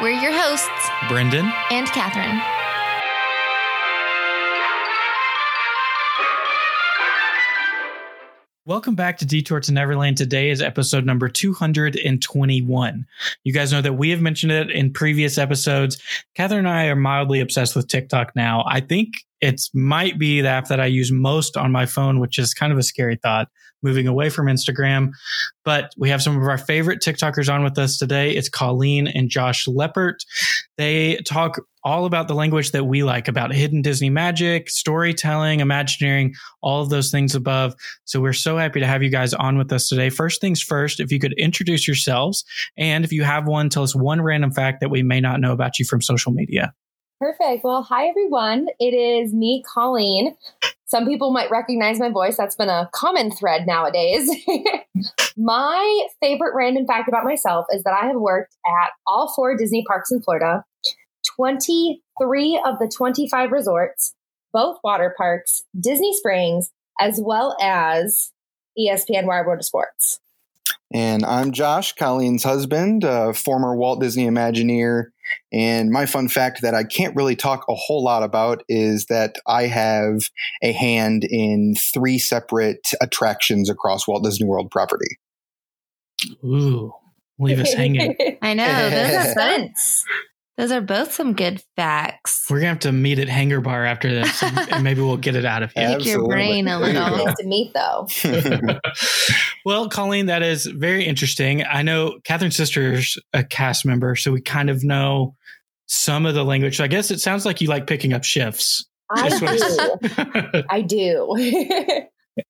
We're your hosts, Brendan and Catherine. Welcome back to Detour to Neverland. Today is episode number 221. You guys know that we have mentioned it in previous episodes. Catherine and I are mildly obsessed with TikTok now. I think it might be the app that I use most on my phone, which is kind of a scary thought, moving away from Instagram. But we have some of our favorite TikTokers on with us today. It's Colleen and Josh Leppert. They talk all about the language that we like about hidden Disney magic, storytelling, imagineering, all of those things above. So we're so happy to have you guys on with us today. First things first, if you could introduce yourselves, and if you have one, tell us one random fact that we may not know about you from social media. Perfect. Well, hi everyone. It is me, Colleen. Some people might recognize my voice. That's been a common thread nowadays. my favorite random fact about myself is that I have worked at all four Disney parks in Florida, 23 of the 25 resorts, both water parks, Disney Springs, as well as ESPN Wide World of Sports. And I'm Josh, Colleen's husband, a former Walt Disney Imagineer. And my fun fact that I can't really talk a whole lot about is that I have a hand in three separate attractions across Walt Disney World property. Ooh, leave us hanging. I know, those are sense. Those are both some good facts. We're gonna have to meet at Hangar Bar after this, and, and maybe we'll get it out of you. Pick your brain a little. Nice to meet, though. well, Colleen, that is very interesting. I know Catherine's sister's a cast member, so we kind of know some of the language. So I guess it sounds like you like picking up shifts. I do. I do.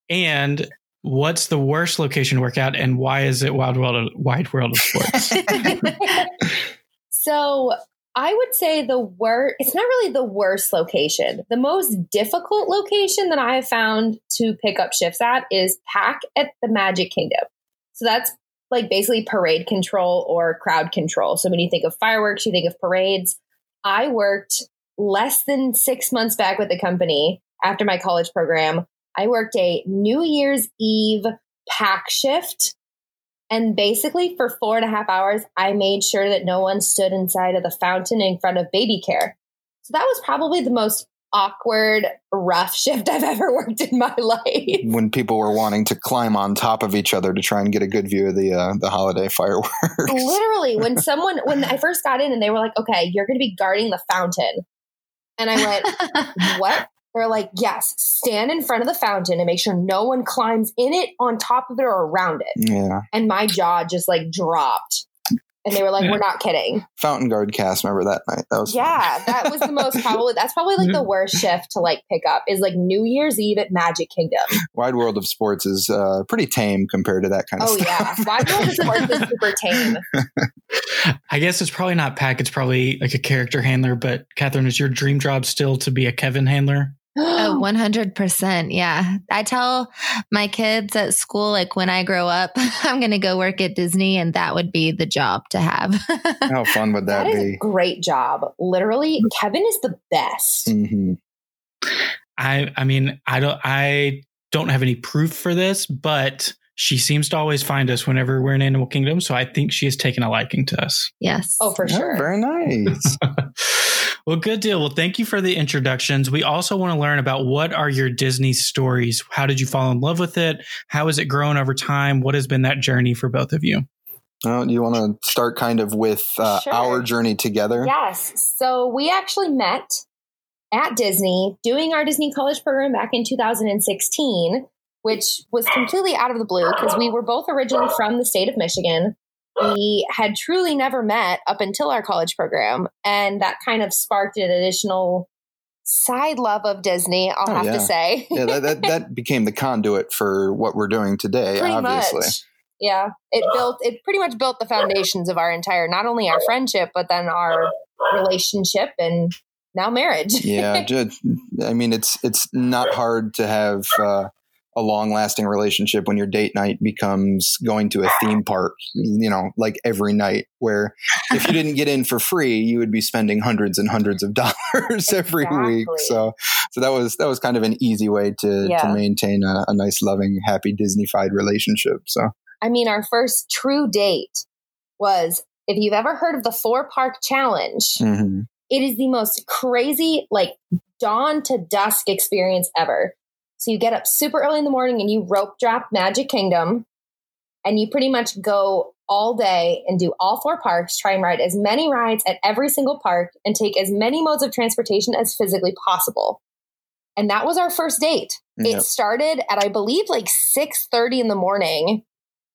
and what's the worst location workout, and why is it Wild World of, Wide World of Sports? so I would say the worst, it's not really the worst location. The most difficult location that I have found to pick up shifts at is pack at the Magic Kingdom. So that's like basically parade control or crowd control. So when you think of fireworks, you think of parades. I worked less than six months back with the company after my college program. I worked a New Year's Eve pack shift and basically, for four and a half hours, I made sure that no one stood inside of the fountain in front of baby care. So that was probably the most awkward, rough shift I've ever worked in my life. When people were wanting to climb on top of each other to try and get a good view of the uh, the holiday fireworks. Literally, when someone when I first got in and they were like, "Okay, you're going to be guarding the fountain," and I went, "What?" They're like, yes, stand in front of the fountain and make sure no one climbs in it, on top of it, or around it. Yeah. And my jaw just like dropped. And they were like, "We're not kidding." Fountain Guard cast remember that night. That was yeah. that was the most probably. That's probably like the worst shift to like pick up is like New Year's Eve at Magic Kingdom. Wide World of Sports is uh, pretty tame compared to that kind of oh, stuff. yeah, Wide World of Sports is super tame. I guess it's probably not PAC. It's probably like a character handler. But Catherine, is your dream job still to be a Kevin handler? Oh, 100%. Yeah. I tell my kids at school, like when I grow up, I'm going to go work at Disney and that would be the job to have. How fun would that, that be? a great job. Literally, Kevin is the best. Mm-hmm. I, I mean, I don't, I don't have any proof for this, but she seems to always find us whenever we're in Animal Kingdom. So I think she has taken a liking to us. Yes. Oh, for sure. Oh, very nice. well, good deal. Well, thank you for the introductions. We also want to learn about what are your Disney stories? How did you fall in love with it? How has it grown over time? What has been that journey for both of you? Oh, do you want to start kind of with uh, Sure. our journey together? Yes. So we actually met at Disney doing our Disney College program back in 2016, which was completely out of the blue because we were both originally from the state of Michigan. We had truly never met up until our college program, and that kind of sparked an additional side love of Disney, I'll Oh, have yeah. to say. yeah, that, that that became the conduit for what we're doing today. pretty obviously, much. Yeah, it built it pretty much built the foundations of our entire not only our friendship but then our relationship and now marriage. yeah, just, I mean, it's it's not hard to have uh, a long lasting relationship when your date night becomes going to a theme park, you know, like every night. Where if you didn't get in for free, you would be spending hundreds and hundreds of dollars every week. So, so that was that was kind of an easy way to Yeah. to maintain a, a nice, loving, happy Disneyfied relationship. So, I mean, our first true date was if you've ever heard of the four park challenge, mhm. it is the most crazy, like dawn to dusk experience ever. So you get up super early in the morning and you rope drop Magic Kingdom and you pretty much go all day and do all four parks, try and ride as many rides at every single park and take as many modes of transportation as physically possible. And that was our first date. It started at I believe like 6:30 in the morning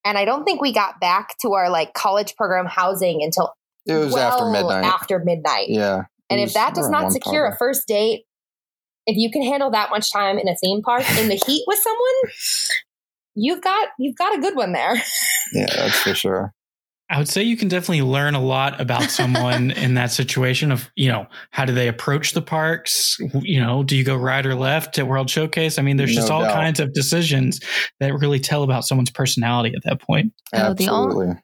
and I don't think we got back to our like college program housing until it was after midnight. After midnight. yeah, And if that does not secure a first date, if you can handle that much time in a theme park in the heat with someone, you've got you've got a good one there. yeah, that's for sure. I would say you can definitely learn a lot about someone in that situation of, you know, how do they approach the parks? You know, do you go right or left at World Showcase? I mean, there's just all doubt. kinds of decisions that really tell about someone's personality at that point. Oh, the only-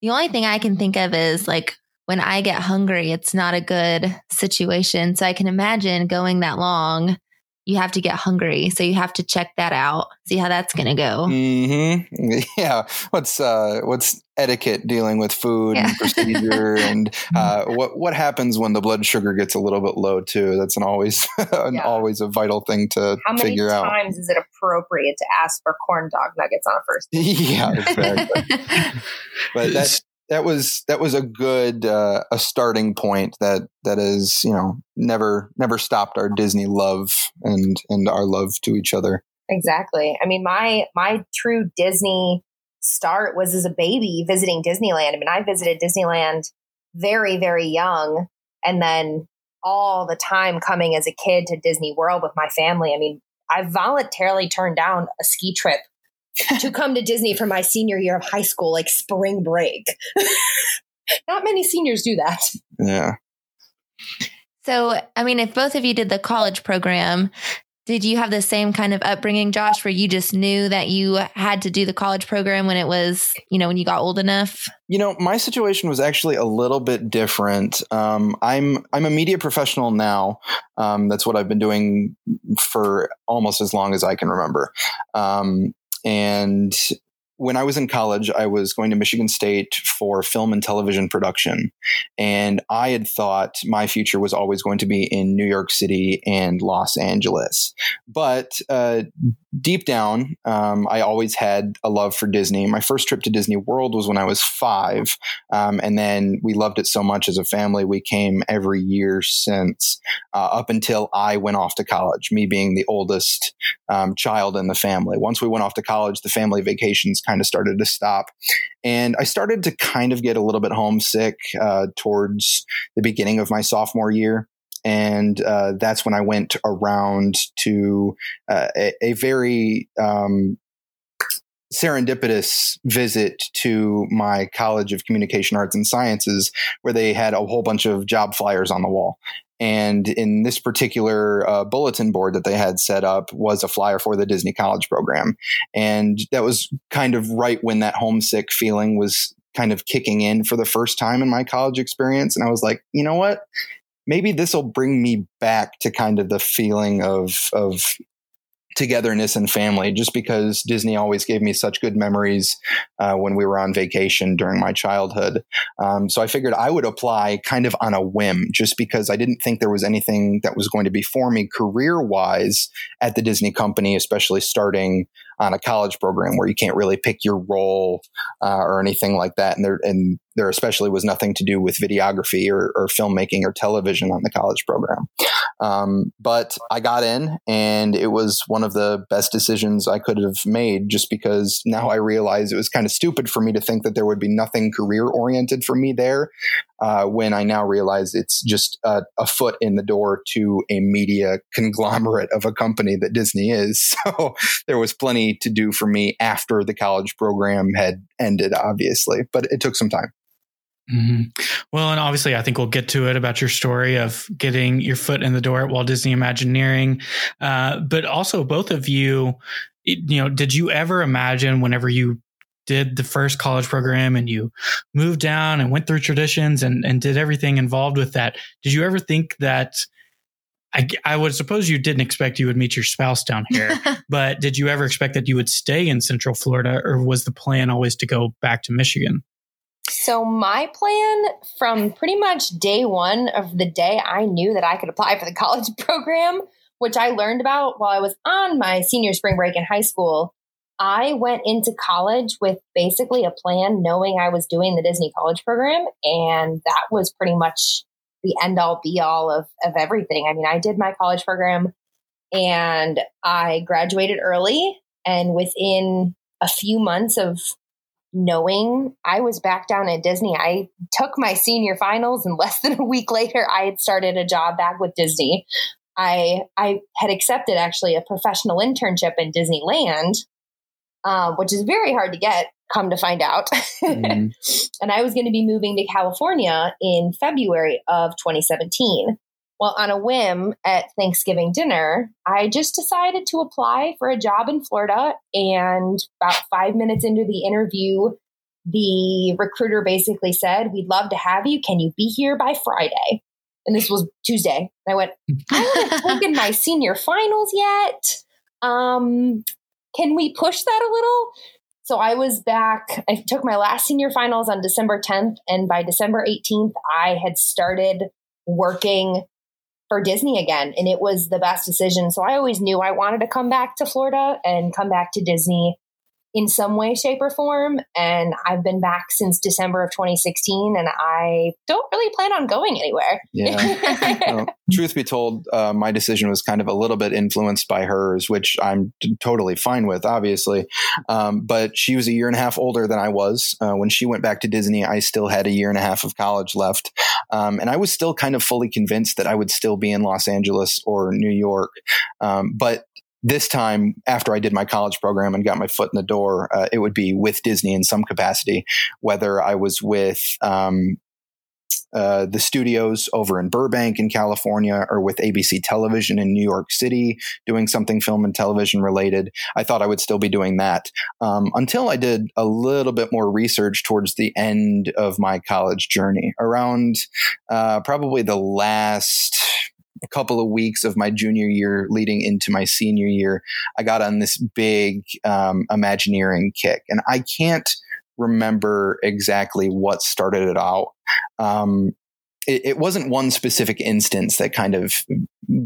The only thing I can think of is like when I get hungry, it's not a good situation. So I can imagine going that long, you have to get hungry. So you have to check that out, see how that's going to go. hmm Yeah. What's uh, what's etiquette dealing with food Yeah. and procedure, and uh, what what happens when the blood sugar gets a little bit low too? That's an always an Yeah. always a vital thing to How figure out. times is it appropriate to ask for corn dog nuggets on a first date? yeah, exactly. but that that was that was a good uh, a starting point that that is you know never never stopped our Disney love and and our love to each other. Exactly. I mean, my my true Disney start was as a baby visiting Disneyland. I mean, I visited Disneyland very, very young, and then all the time coming as a kid to Disney World with my family. I mean, I voluntarily turned down a ski trip to come to Disney for my senior year of high school, like spring break. Not many seniors do that. Yeah. so, I mean, if both of you did the college program, did you have the same kind of upbringing, Josh, where you just knew that you had to do the college program when it was, you know, when you got old enough? You know, my situation was actually a little bit different. Um, I'm I'm a media professional now. Um, that's what I've been doing for almost as long as I can remember. Um, and when I was in college, I was going to Michigan State for film and television production, and I had thought my future was always going to be in New York City and Los Angeles. But uh, deep down, um, I always had a love for Disney. My first trip to Disney World was when I was five. Um, and then we loved it so much as a family, we came every year since, uh, up until I went off to college, me being the oldest um, child in the family. Once we went off to college, the family vacations kind of started to stop. And I started to kind of get a little bit homesick uh, towards the beginning of my sophomore year. And uh, that's when I went around to uh, a, a very um, serendipitous visit to my College of Communication Arts and Sciences, where they had a whole bunch of job flyers on the wall. And in this particular uh, bulletin board that they had set up was a flyer for the Disney College program. And that was kind of right when that homesick feeling was kind of kicking in for the first time in my college experience. And I was like, you know what? Maybe this will bring me back to kind of the feeling of, of togetherness and family just because Disney always gave me such good memories uh, when we were on vacation during my childhood. Um, so I figured I would apply kind of on a whim just because I didn't think there was anything that was going to be for me career wise at the Disney company, especially starting on a college program where you can't really pick your role uh, or anything like that. And there, and there especially was nothing to do with videography or, or filmmaking or television on the college program. Um, but I got in, and it was one of the best decisions I could have made just because now I realize it was kind of stupid for me to think that there would be nothing career oriented for me there. Uh, when I now realize it's just a, a foot in the door to a media conglomerate of a company that Disney is. So there was plenty to do for me after the college program had ended, obviously, but it took some time. Mm-hmm. Well, and obviously, I think we'll get to it about your story of getting your foot in the door at Walt Disney Imagineering. Uh, but also, both of you, you know, did you ever imagine whenever you did the first college program and you moved down and went through traditions and, and did everything involved with that, did you ever think that? I, I would suppose you didn't expect you would meet your spouse down here, but did you ever expect that you would stay in Central Florida, or was the plan always to go back to Michigan? So, my plan from pretty much day one of the day I knew that I could apply for the college program, which I learned about while I was on my senior spring break in high school, I went into college with basically a plan, knowing I was doing the Disney college program. And that was pretty much the end all be all of, of everything. I mean, I did my college program and I graduated early. And within a few months of knowing I was back down at Disney. I took my senior finals and less than a week later I had started a job back with Disney. I I had accepted actually a professional internship in Disneyland, uh, which is very hard to get. Come to find out, mm-hmm. and I was going to be moving to California in February of 2017. Well, on a whim at Thanksgiving dinner, I just decided to apply for a job in Florida. And about five minutes into the interview, the recruiter basically said, We'd love to have you. Can you be here by Friday? And this was Tuesday. And I went, I haven't taken my senior finals yet. Um, can we push that a little? So I was back. I took my last senior finals on December 10th. And by December 18th, I had started working for Disney again. And it was the best decision. So I always knew I wanted to come back to Florida and come back to Disney in some way, shape, or form. And I've been back since December of 2016, and I don't really plan on going anywhere. Yeah. truth be told, uh, my decision was kind of a little bit influenced by hers, which I'm t- totally fine with, obviously. Um, but she was a year and a half older than I was. Uh, when she went back to Disney, I still had a year and a half of college left. Um, and I was still kind of fully convinced that I would still be in Los Angeles or New York. Um, but this time after I did my college program and got my foot in the door, uh, it would be with Disney in some capacity, whether I was with um, uh, the studios over in Burbank in California or with ABC Television in New York City doing something film and television related. I thought I would still be doing that um, until I did a little bit more research towards the end of my college journey, around uh, probably the last a couple of weeks of my junior year leading into my senior year, I got on this big um, Imagineering kick. And I can't remember exactly what started it out. Um, it, it, wasn't one specific instance that kind of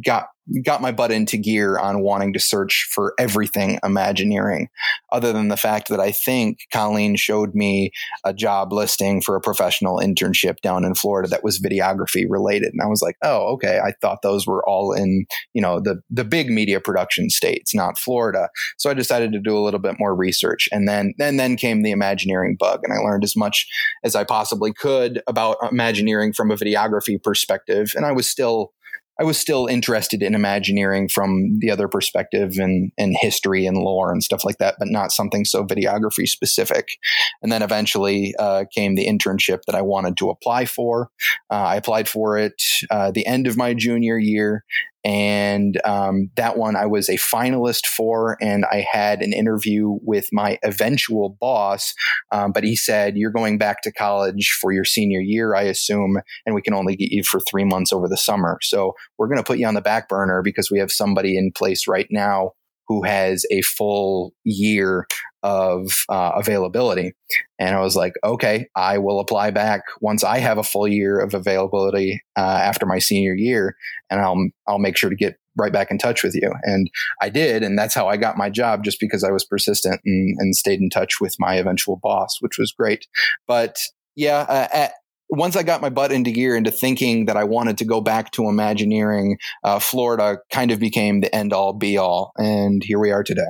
got got my butt into gear on wanting to search for everything Imagineering, other than the fact that I think Colleen showed me a job listing for a professional internship down in Florida that was videography related. And I was like, oh, okay. I thought those were all in, you know, the, the big media production states, not Florida. So I decided to do a little bit more research. And then, and then came the Imagineering bug. And I learned as much as I possibly could about Imagineering from a videography perspective. And I was still I was still interested in Imagineering from the other perspective and, and history and lore and stuff like that, but not something so videography specific. And then eventually uh, came the internship that I wanted to apply for. Uh, I applied for it uh, the end of my junior year, and um, that one I was a finalist for, and I had an interview with my eventual boss. Um, but he said, "You're going back to college for your senior year, I assume, and we can only get you for three months over the summer. So we're going to put you on the back burner because we have somebody in place right now." Who has a full year of uh, availability. And I was like, okay, I will apply back once I have a full year of availability uh, after my senior year, and I'll I'll make sure to get right back in touch with you. And I did, and that's how I got my job, just because I was persistent and, and stayed in touch with my eventual boss, which was great. But yeah, uh, at, once I got my butt into gear into thinking that I wanted to go back to Imagineering, uh, Florida kind of became the end all be all. And here we are today.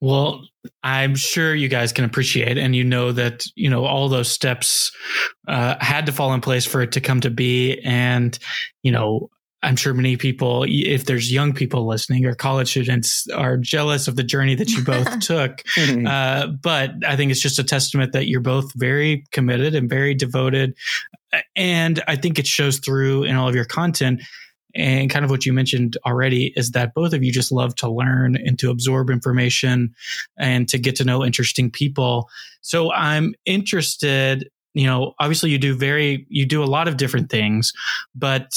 Well, I'm sure you guys can appreciate, and you know that you know all those steps uh, had to fall in place for it to come to be, and you know I'm sure many people, if there's young people listening or college students, are jealous of the journey that you both took. Uh, but I think it's just a testament that you're both very committed and very devoted. And I think it shows through in all of your content. And kind of what you mentioned already is that both of you just love to learn and to absorb information and to get to know interesting people. So I'm interested you know obviously you do very you do a lot of different things but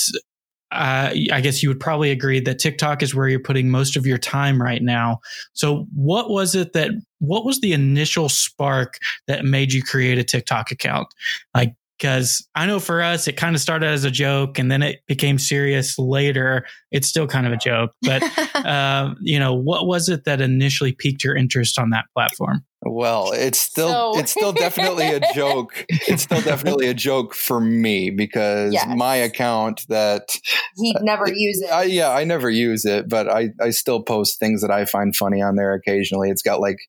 I guess you would probably agree that TikTok is where you're putting most of your time right now. So, what was it that, what was the initial spark that made you create a TikTok account? Like, because I know for us, it kind of started as a joke and then it became serious later. It's still kind of a joke, but, uh, you know, what was it that initially piqued your interest on that platform? Well, it's still So- it's still definitely a joke. It's still definitely a joke for me because Yes. my account that He'd never use it. I, yeah, I never use it, but I I still post things that I find funny on there occasionally. It's got like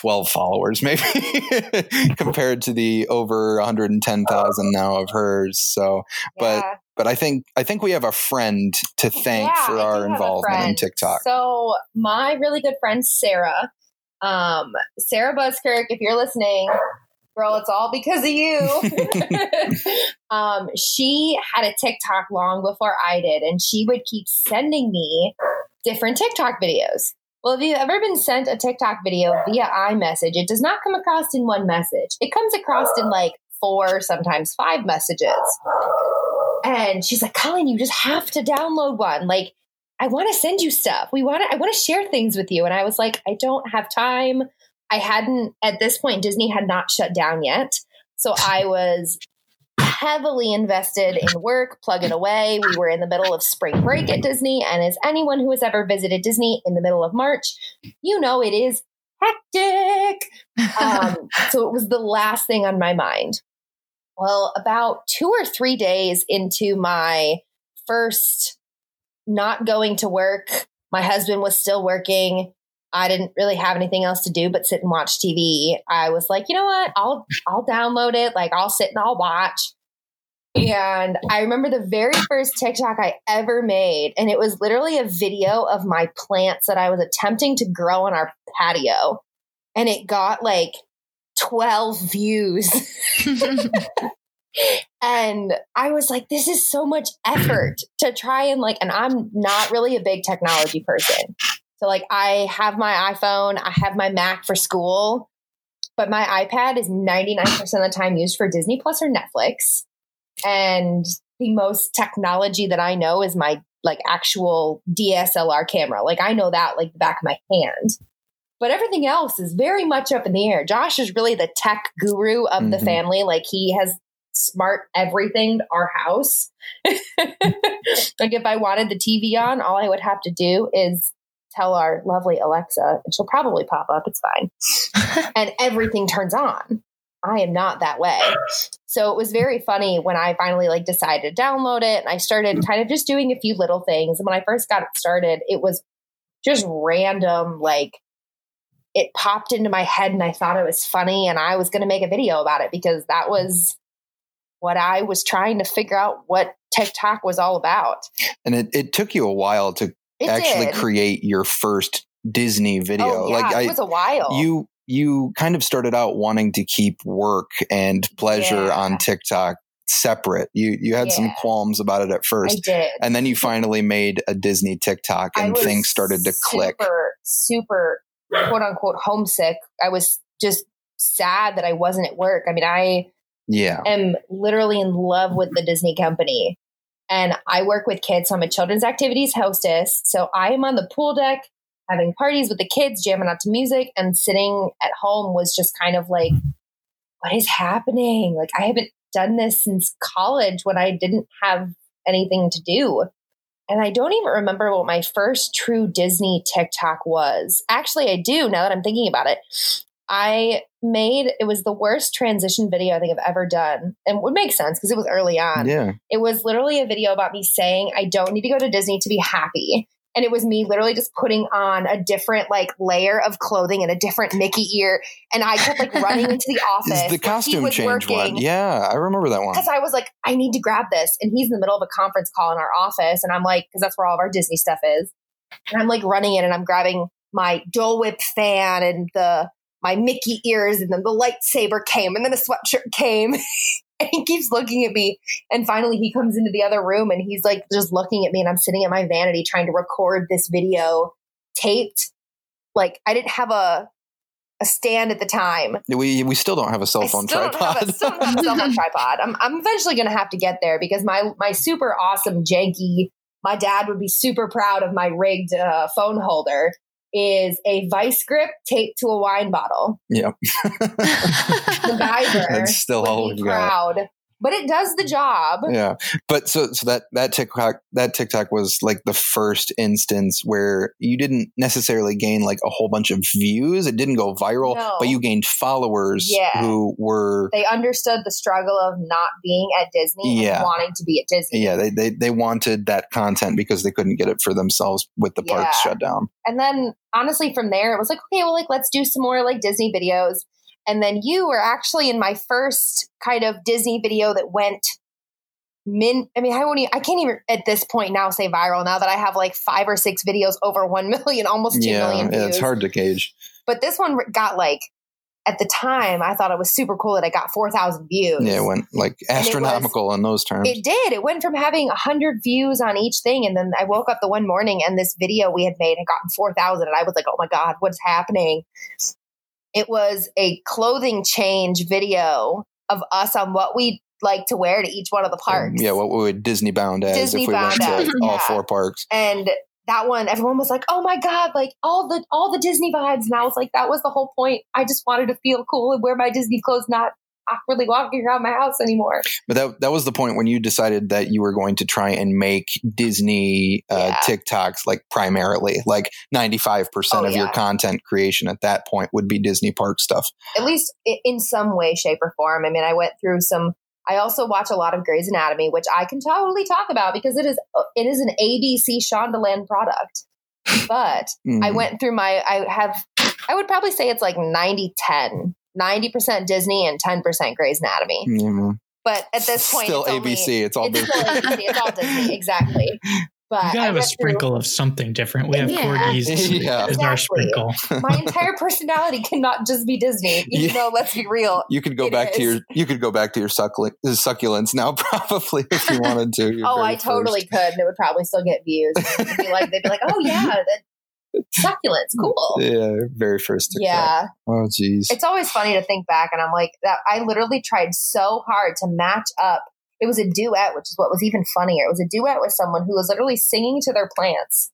12 followers maybe compared to the over 110,000 now of hers. So, but Yeah. but I think I think we have a friend to thank Yeah, for our do have a involvement in. TikTok. So my really good friend Sarah, um, Sarah Buskirk, if you're listening, girl, it's all because of you. um, she had a TikTok long before I did, and she would keep sending me different TikTok videos. Well, if you've ever been sent a TikTok video via iMessage, it does not come across in one message. It comes across in like four, sometimes five messages. And she's like, Colleen, you just have to download one. Like, I want to send you stuff. We want to, I want to share things with you. And I was like, I don't have time. I hadn't, at this point, Disney had not shut down yet. So I was heavily invested in work, plugging away. We were in the middle of spring break at Disney. And as anyone who has ever visited Disney in the middle of March, you know it is hectic. Um, so it was the last thing on my mind. Well, about two or three days into my first not going to work, my husband was still working. I didn't really have anything else to do but sit and watch TV. I was like, you know what? I'll I'll download it. Like I'll sit and I'll watch. And I remember the very first TikTok I ever made, and it was literally a video of my plants that I was attempting to grow on our patio. And it got like 12 views. and I was like, this is so much effort to try and like, and I'm not really a big technology person. So, like, I have my iPhone, I have my Mac for school, but my iPad is 99% of the time used for Disney Plus or Netflix. And the most technology that I know is my like actual DSLR camera. Like, I know that like the back of my hand. But everything else is very much up in the air. Josh is really the tech guru of the Mhm. family. Like, he has smart everything our house. like if I wanted the TV on, all I would have to do is tell our lovely Alexa, and she'll probably pop up. It's fine. and everything turns on. I am not that way. So it was very funny when I finally like decided to download it and I started mm-hmm. kind of just doing a few little things. And when I first got it started, it was just random like it popped into my head and I thought it was funny and I was going to make a video about it because that was what I was trying to figure out what TikTok was all about. And it, it took you a while to It actually did. create your first Disney video. Oh, yeah, like it I, was a while. you you kind of started out wanting to keep work and pleasure Yeah. on TikTok separate. You you had some qualms about it at I first. did. And then you finally made a Disney TikTok and things started to click. Super, super quote unquote homesick. I was just sad that I wasn't at work. I mean, I Yeah. am literally in love with the Disney company. And I work with kids. So I'm a children's activities hostess. So I am on the pool deck having parties with the kids, jamming out to music, and sitting at home was just kind of like, what is happening? Like, I haven't done this since college when I didn't have anything to do. And I don't even remember what my first true Disney TikTok was. Actually, I do now that I'm thinking about it. I made it was the worst transition video I think I've ever done. And it would make sense because it was early on. Yeah. It was literally a video about me saying I don't need to go to Disney to be happy. And it was me literally just putting on a different like layer of clothing and a different Mickey ear, and I kept like running into the office. The costume change one? Yeah, I remember that one. Because I was like, I need to grab this, and he's in the middle of a conference call in our office, and I'm like, because that's where all of our Disney stuff is, and I'm like running in, and I'm grabbing my Dole Whip fan and the my Mickey ears, and then the lightsaber came, and then a sweatshirt came. and he keeps looking at me. And finally, he comes into the other room and he's like just looking at me. And I'm sitting at my vanity trying to record this video taped. Like, I didn't have a a stand at the time. We we still don't have a cell phone don't tripod. a, still don't have a cell phone tripod. I'm, I'm eventually going to have to get there because my my super awesome janky. My dad would be super proud of my rigged uh, phone holder. Is a vice grip taped to a wine bottle. yeah, The Geyser That's still all we've got. But it does the job. yeah. But so so that that TikTok that TikTok was like the first instance where you didn't necessarily gain like a whole bunch of views. It didn't go viral, No. but you gained followers Yeah. who were They understood the struggle of not being at Disney Yeah. and wanting to be at Disney. yeah they, they they wanted that content because they couldn't get it for themselves with the parks Yeah. shut down. And then honestly, from there, it was like, okay, well, like, let's do some more like Disney videos. And then you were actually in my first kind of Disney video that went min. I mean, I won't. Even, I can't even at this point now say viral. Now that I have like five or six videos over one million, almost two Yeah, million yeah, it's hard to gauge. But this one got like at the time, I thought it was super cool that it got four thousand views. Yeah, it went like was- astronomical in those terms. It did. It went from having 100 views on each thing. And then I woke up the one morning and this video we had made had gotten 4,000. And I was like, oh my God, what's happening? It was a clothing change video of us on what we like to wear to each one of the parks. yeah, what we would Disney bound as Disney if we went to as, all yeah. four parks. and that one, everyone was like, "Oh my god!" Like all the all the Disney vibes, and I was like, "That was the whole point. I just wanted to feel cool and wear my Disney clothes, not awkwardly walking around my house anymore." But that that was the point when you decided that you were going to try and make Disney uh, Yeah. TikToks like primarily, like ninety five percent Oh, of your content creation at that point would be Disney park stuff. at least in some way, shape, or form. I mean, I went through some. I also watch a lot of Grey's Anatomy, which I can totally talk about because it is it is an ABC Shondaland product. But I Mhm. went through my. I have. I would probably say it's like 90 10. 90% Disney and 10% Grey's Anatomy. Yeah, man. But at this point, still it's only- ABC. it's all it's Disney. still ABC. It's all Disney, exactly. But You gotta have a went through- sprinkle of something different. We have Yeah. corgis Yeah. as our Exactly. sprinkle. my entire personality cannot just be Disney. Even Yeah. though, let's be real, You could go It back to your you could go back to your succulent, uh, succulents now probably if you wanted to. Oh, I totally first. could, and it would probably still get views. It'd be like they'd be like, "Oh yeah, that succulent's cool." Yeah, very first TikTok. Yeah, Oh geez. it's always funny to think back, and I'm like, that. I literally tried so hard to match up. It was a duet, which is what was even funnier. It was a duet with someone who was literally singing to their plants,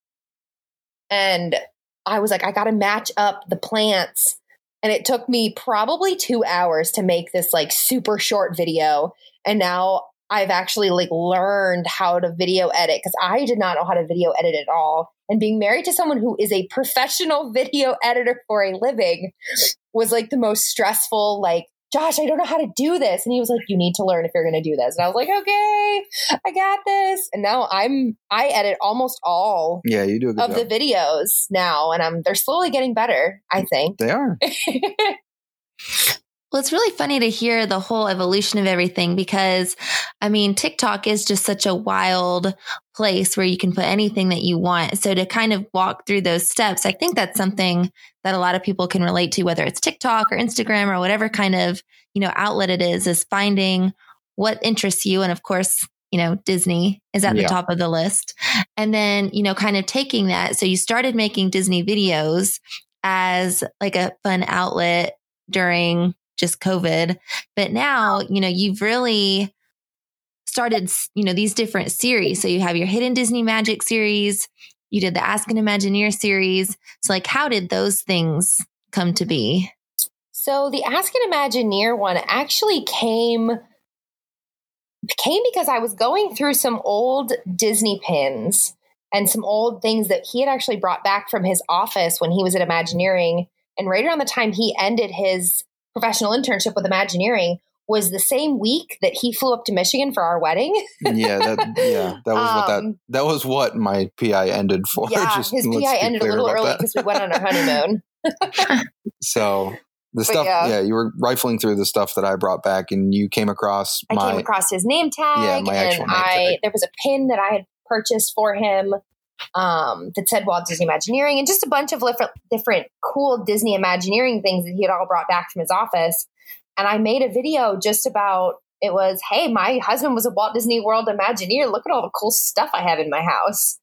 and I was like, I got to match up the plants. And it took me probably two hours to make this like super short video. And now I've actually like learned how to video edit because I did not know how to video edit at all. And being married to someone who is a professional video editor for a living was like the most stressful, like, Josh, I don't know how to do this. And he was like, You need to learn if you're gonna do this. And I was like, Okay, I got this. And now I'm I edit almost all yeah, you do of job. the videos now, and I'm they're slowly getting better, I think. they are. Well, it's really funny to hear the whole evolution of everything because, I mean, TikTok is just such a wild place where you can put anything that you want. So to kind of walk through those steps, I think that's something that a lot of people can relate to, whether it's TikTok or Instagram or whatever kind of, you know, outlet it is, is finding what interests you. And of course, you know, Disney is at Yeah. the top of the list. And then, you know, kind of taking that. So you started making Disney videos as like a fun outlet during just COVID. But now, you know, you've really started, you know, these different series. So you have your Hidden Disney Magic series, you did the Ask an Imagineer series. So, like, how did those things come to be? So the Ask an Imagineer one actually came came because I was going through some old Disney pins and some old things that he had actually brought back from his office when he was at Imagineering. And right around the time he ended his professional internship with Imagineering was the same week that he flew up to Michigan for our wedding. yeah, that, yeah, that was what that Um, that was what my PI ended for. yeah, Just his PI ended a little early because we went on our honeymoon. So the But stuff, yeah. yeah. you were rifling through the stuff that I brought back, and you came across I my came across his name tag, Yeah, my actual name I tag. there was a pin that I had purchased for him um, that said Walt Disney Imagineering, and just a bunch of different different cool Disney Imagineering things that he had all brought back from his office. And I made a video just about it was, hey, my husband was a Walt Disney World Imagineer. Look at all the cool stuff I have in my house.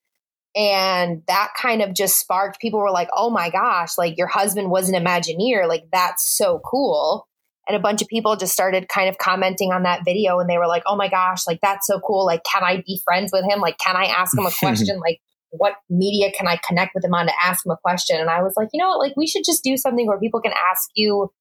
And that kind of just sparked people were like, oh my gosh, like your husband was an Imagineer. Like that's so cool and a bunch of people just started kind of commenting on that video and they were like oh my gosh like that's so cool like can i be friends with him like can i ask him a question like what media can i connect with him on to ask him a question and i was like you know what like we should just do something where people can ask you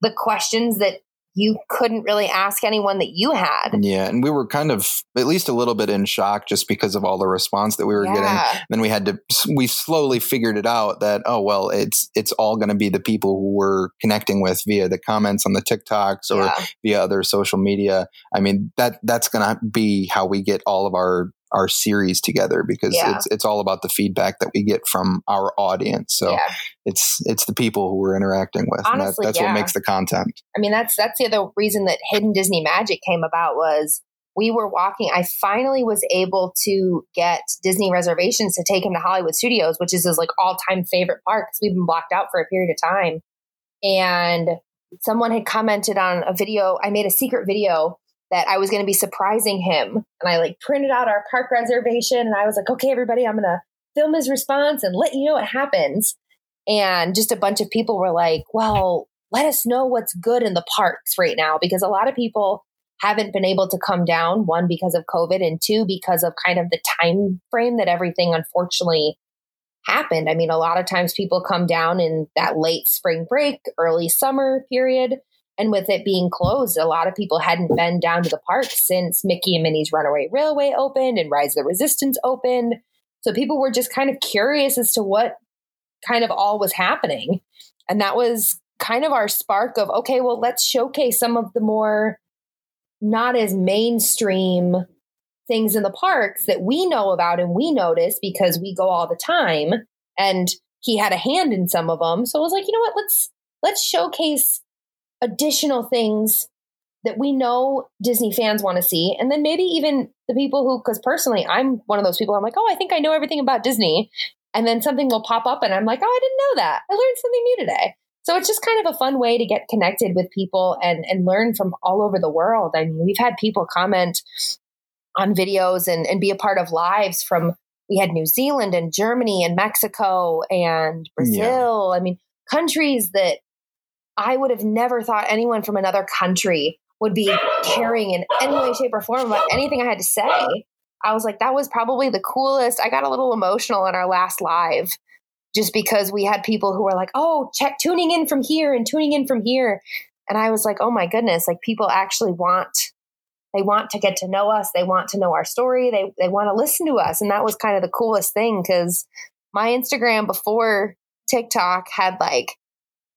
the questions that you couldn't really ask anyone that you had yeah, and we were kind of at least a little bit in shock just because of all the response that we were getting. yeah Then we had to we slowly figured it out that oh well it's it's all going to be the people who we're connecting with via the comments on the TikToks or yeah. via other social media. I mean that that's going to be how we get all of our our series together because Yeah. it's it's all about the feedback that we get from our audience. So yeah it's it's the people who we're interacting with, and that, that's yeah. what makes the content. I mean, that's that's the other reason that Hidden Disney Magic came about was we were walking. I finally was able to get Disney reservations to take him to Hollywood Studios, which is his like all time favorite park because we've been blocked out for a period of time. And someone had commented on a video. I made a secret video that I was going to be surprising him, and I like printed out our park reservation, and I was like, "Okay, everybody, I'm going to film his response and let you know what happens." And just a bunch of people were like, "Well." let us know what's good in the parks right now because a lot of people haven't been able to come down one because of covid and two because of kind of the time frame that everything unfortunately happened i mean a lot of times people come down in that late spring break early summer period and with it being closed a lot of people hadn't been down to the park since mickey and minnie's runaway railway opened and rise of the resistance opened. So people were just kind of curious as to what kind of all was happening. And that was kind of our spark of okay well let's showcase some of the more not as mainstream things in the parks that we know about and we notice because we go all the time. And he had a hand in some of them. So i was like you know what? Let's let's showcase additional things that we know disney fans want to see. And then maybe even the people who because personally i'm one of those people i'm like oh i think i know everything about disney. And then something will pop up and i'm like oh i didn't know that. I learned something new today. So it's just kind of a fun way to get connected with people and and learn from all over the world. I mean, we've had people comment on videos and, and be a part of lives from we had New Zealand and Germany and Mexico and Brazil. I mean, countries that I would have never thought anyone from another country would be caring in any way, shape, or form about anything I had to say. I was like, that was probably the coolest. I got a little emotional in our last live just because we had people who were like, oh, check tuning in from here and tuning in from here. And I was like, oh my goodness, like people actually want they want to get to know us. They want to know our story. They they want to listen to us. And that was kind of the coolest thing because my Instagram before TikTok had like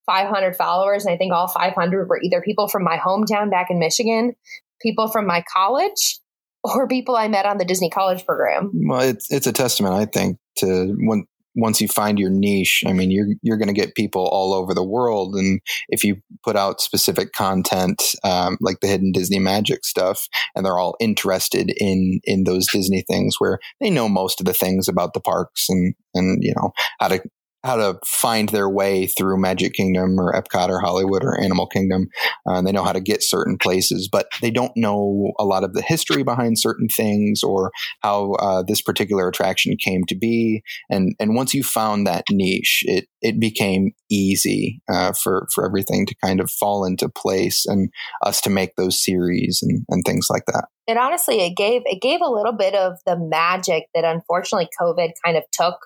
500 followers. And I think all 500 were either people from my hometown back in Michigan, people from my college, or people I met on the Disney College program. Well, it's it's a testament, I think, to when once you find your niche. I mean, you're you're going to get people all over the world, and if you put out specific content um, like the hidden Disney magic stuff, and they're all interested in in those Disney things, where they know most of the things about the parks and and you know how to how to find their way through Magic Kingdom or Epcot or Hollywood or Animal Kingdom. Uh, they know how to get certain places, but they don't know a lot of the history behind certain things or how uh, this particular attraction came to be. And and once you found that niche, it it became easy uh, for for everything to kind of fall into place and us to make those series and, and things like that. It honestly it gave it gave a little bit of the magic that unfortunately COVID kind of took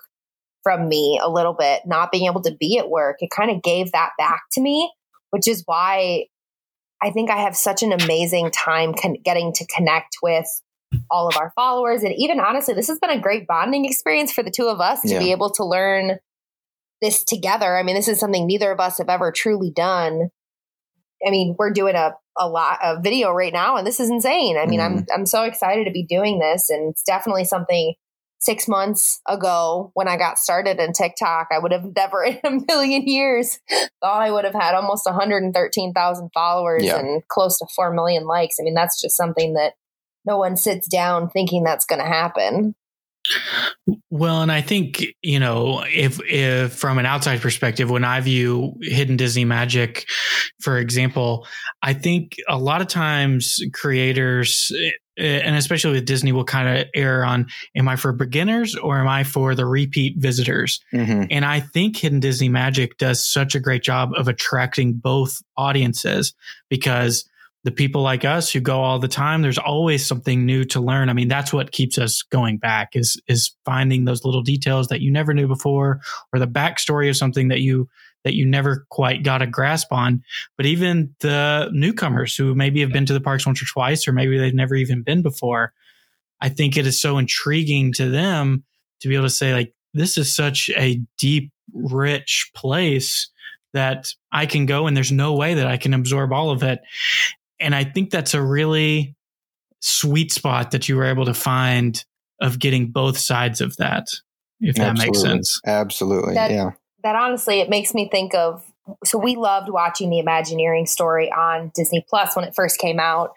from me a little bit, not being able to be at work. It kind of gave that back to me, which is why I think I have such an amazing time con- getting to connect with all of our followers. And even honestly, this has been a great bonding experience for the two of us to Yeah. be able to learn this together. I mean, this is something neither of us have ever truly done I mean, we're doing a, a lot of video right now and this is insane. I mean, I'm, mm. I'm so excited to be doing this and it's definitely something six months ago when I got started in TikTok, I would have never in a million years thought I would have had almost 113,000 followers Yeah. and close to 4 million likes. I mean, that's just something that no one sits down thinking that's going to happen. Well, and I think you know, if if from an outside perspective, when I view Hidden Disney Magic, for example, I think a lot of times creators, and especially with Disney, will kind of err on: Am I for beginners or am I for the repeat visitors? hmm And I think Hidden Disney Magic does such a great job of attracting both audiences because the people like us who go all the time, there's always something new to learn. I mean, that's what keeps us going back is is finding those little details that you never knew before or the backstory of something that you that you never quite got a grasp on. But even the newcomers who maybe have been to the parks once or twice, or maybe they've never even been before, I think it is so intriguing to them to be able to say, like, this is such a deep, rich place that I can go and there's no way that I can absorb all of it. And I think that's a really sweet spot that you were able to find of getting both sides of that, if that makes sense. Absolutely. That- yeah. That honestly, it makes me think of. So we loved watching the Imagineering story on Disney Plus when it first came out,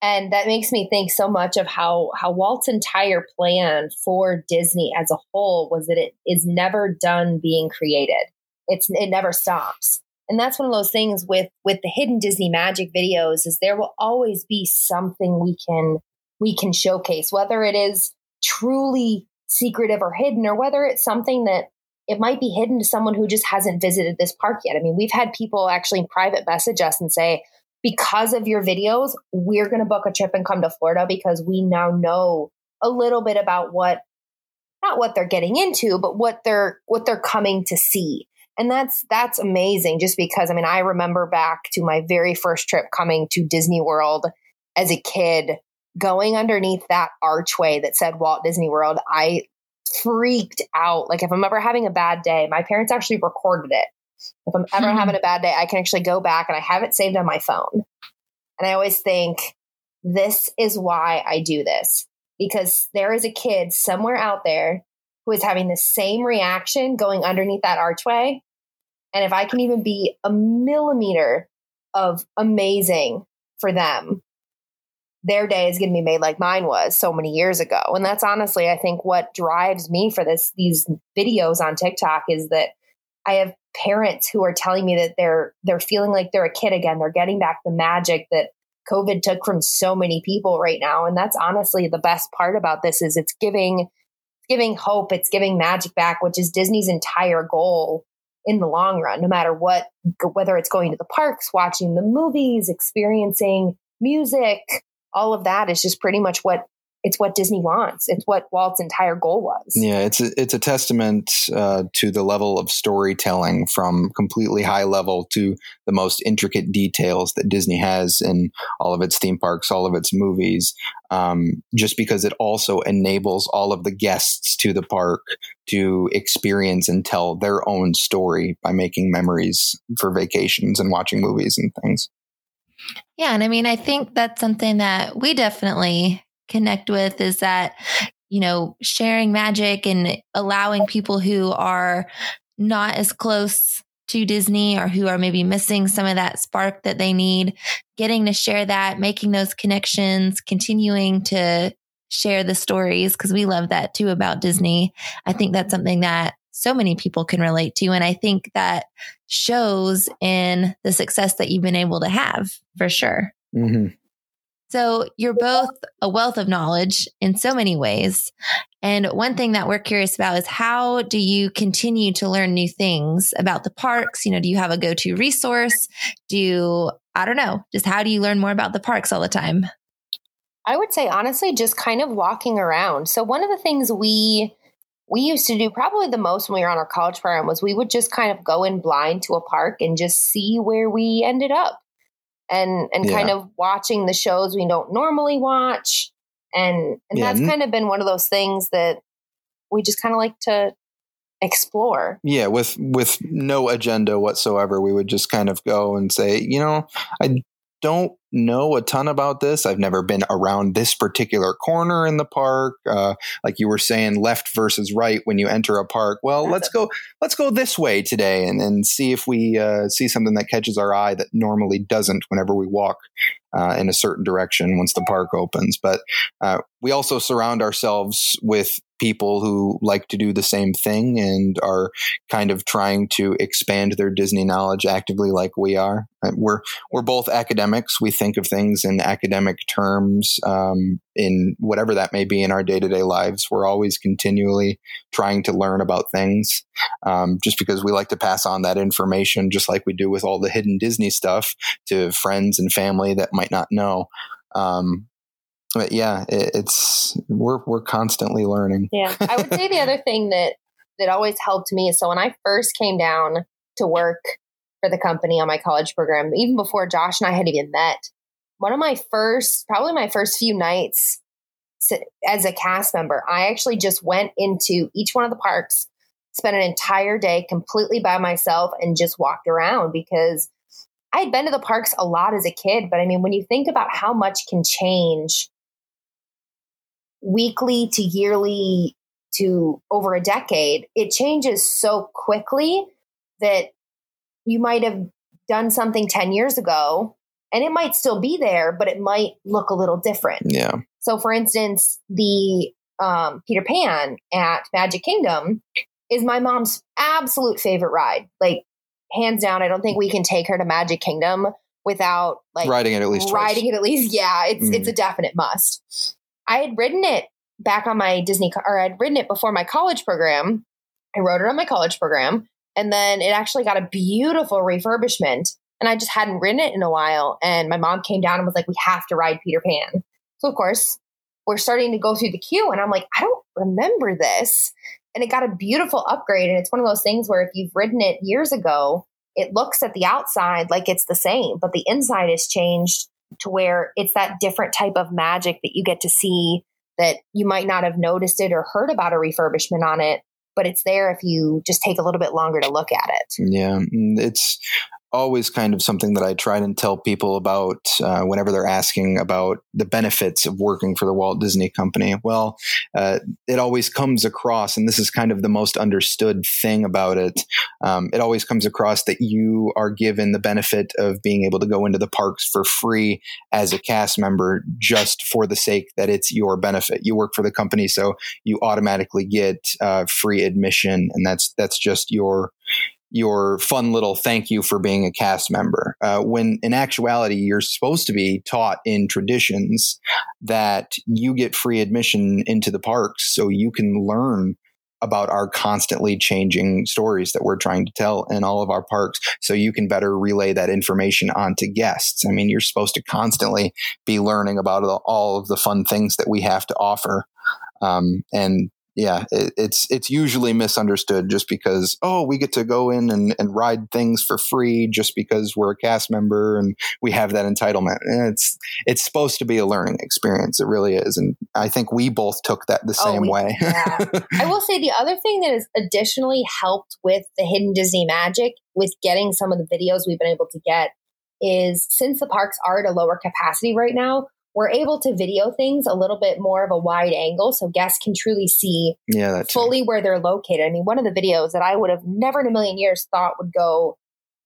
and that makes me think so much of how how Walt's entire plan for Disney as a whole was that it is never done being created. It's it never stops, and that's one of those things with with the hidden Disney magic videos is there will always be something we can we can showcase, whether it is truly secretive or hidden, or whether it's something that it might be hidden to someone who just hasn't visited this park yet. I mean, we've had people actually private message us and say, because of your videos, we're going to book a trip and come to Florida because we now know a little bit about what not what they're getting into, but what they're what they're coming to see. And that's that's amazing just because I mean, I remember back to my very first trip coming to Disney World as a kid, going underneath that archway that said Walt Disney World. I freaked out. Like if I'm ever having a bad day, my parents actually recorded it. If I'm ever Hmm. having a bad day, I can actually go back and I have it saved on my phone. And I always think this is why I do this because there is a kid somewhere out there who is having the same reaction going underneath that archway. And if I can even be a millimeter of amazing for them, their day is going to be made like mine was so many years ago. And that's honestly, I think, what drives me for this these videos on TikTok is that I have parents who are telling me that they're they're feeling like they're a kid again. They're getting back the magic that COVID took from so many people right now. And that's honestly the best part about this is it's giving giving hope, it's giving magic back, which is Disney's entire goal in the long run, no matter what whether it's going to the parks, watching the movies, experiencing music, all of that is just pretty much what it's what Disney wants. It's what Walt's entire goal was. Yeah, it's a, it's a testament uh, to the level of storytelling from completely high level to the most intricate details that Disney has in all of its theme parks, all of its movies. Um, just because it also enables all of the guests to the park to experience and tell their own story by making memories for vacations and watching movies and things. Yeah. And I mean, I think that's something that we definitely connect with is that, you know, sharing magic and allowing people who are not as close to Disney or who are maybe missing some of that spark that they need, getting to share that, making those connections, continuing to share the stories because we love that too about Disney. I think that's something that so many people can relate to. And I think that shows in the success that you've been able to have for sure. Mm-hmm. So you're both a wealth of knowledge in so many ways. And one thing that we're curious about is how do you continue to learn new things about the parks? You know, do you have a go to resource? Do you, I don't know, just how do you learn more about the parks all the time? I would say honestly, just kind of walking around. So one of the things we we used to do probably the most when we were on our college program was we would just kind of go in blind to a park and just see where we ended up. And and Yeah. kind of watching the shows we don't normally watch. And and Yeah, that's kind of been one of those things that we just kind of like to explore. Yeah, with with no agenda whatsoever, we would just kind of go and say, you know, I don't know a ton about this. I've never been around this particular corner in the park. Uh, like you were saying, left versus right when you enter a park. Well, let's go. Let's go this way today, and and see if we uh, see something that catches our eye that normally doesn't whenever we walk uh, in a certain direction once the park opens. But uh, we also surround ourselves with people who like to do the same thing and are kind of trying to expand their Disney knowledge actively, like we are. Uh, We're we're both academics. We think of things in academic terms, um, in whatever that may be in our day to day lives. We're always continually trying to learn about things, um, just because we like to pass on that information, just like we do with all the hidden Disney stuff to friends and family that might not know. Um, but yeah, it, it's we're we're constantly learning. Yeah. I would say the other thing that that always helped me is so when I first came down to work for the company on my college program, even before Josh and I had even met, one of my first, probably my first few nights as a cast member, I actually just went into each one of the parks, spent an entire day completely by myself and just walked around because I had been to the parks a lot as a kid. But I mean, when you think about how much can change weekly to yearly to over a decade, it changes so quickly that you might have done something 10 years ago and it might still be there, but it might look a little different. Yeah, So, for instance, the um, Peter Pan at Magic Kingdom is my mom's absolute favorite ride. Like, hands down, I don't think we can take her to Magic Kingdom without like riding it at least twice. riding it at least. Yeah, it's Mhm. it's a definite must. I had ridden it back on my Disney, or I'd ridden it before my college program. I wrote it on my college program, and then it actually got a beautiful refurbishment. And I just hadn't ridden it in a while. And my mom came down and was like, "We have to ride Peter Pan." So of course, we're starting to go through the queue, and I'm like, "I don't remember this." And it got a beautiful upgrade. And it's one of those things where if you've ridden it years ago, it looks at the outside like it's the same, but the inside has changed to where it's that different type of magic that you get to see that you might not have noticed it or heard about a refurbishment on it, but it's there if you just take a little bit longer to look at it. Yeah, mm, it's always kind of something that I try and tell people about uh, whenever they're asking about the benefits of working for the Walt Disney Company. Well, uh, it always comes across, and this is kind of the most understood thing about it. Um, it always comes across that you are given the benefit of being able to go into the parks for free as a cast member just for the sake that it's your benefit. You work for the company, so you automatically get uh, free admission, and that's that's just your your fun little thank you for being a cast member. Uh, when in actuality, you're supposed to be taught in traditions that you get free admission into the parks so you can learn about our constantly changing stories that we're trying to tell in all of our parks so you can better relay that information onto guests. I mean, you're supposed to constantly be learning about all of the fun things that we have to offer. Um, and yeah, it, it's it's usually misunderstood just because oh we get to go in and, and ride things for free just because we're a cast member and we have that entitlement. And it's it's supposed to be a learning experience. It really is, and I think we both took that the Oh, same we- way. yeah. I will say the other thing that has additionally helped with the hidden Disney magic with getting some of the videos we've been able to get is since the parks are at a lower capacity right now, we're able to video things a little bit more of a wide angle so guests can truly see yeah, fully where they're located. I mean, one of the videos that I would have never in a million years thought would go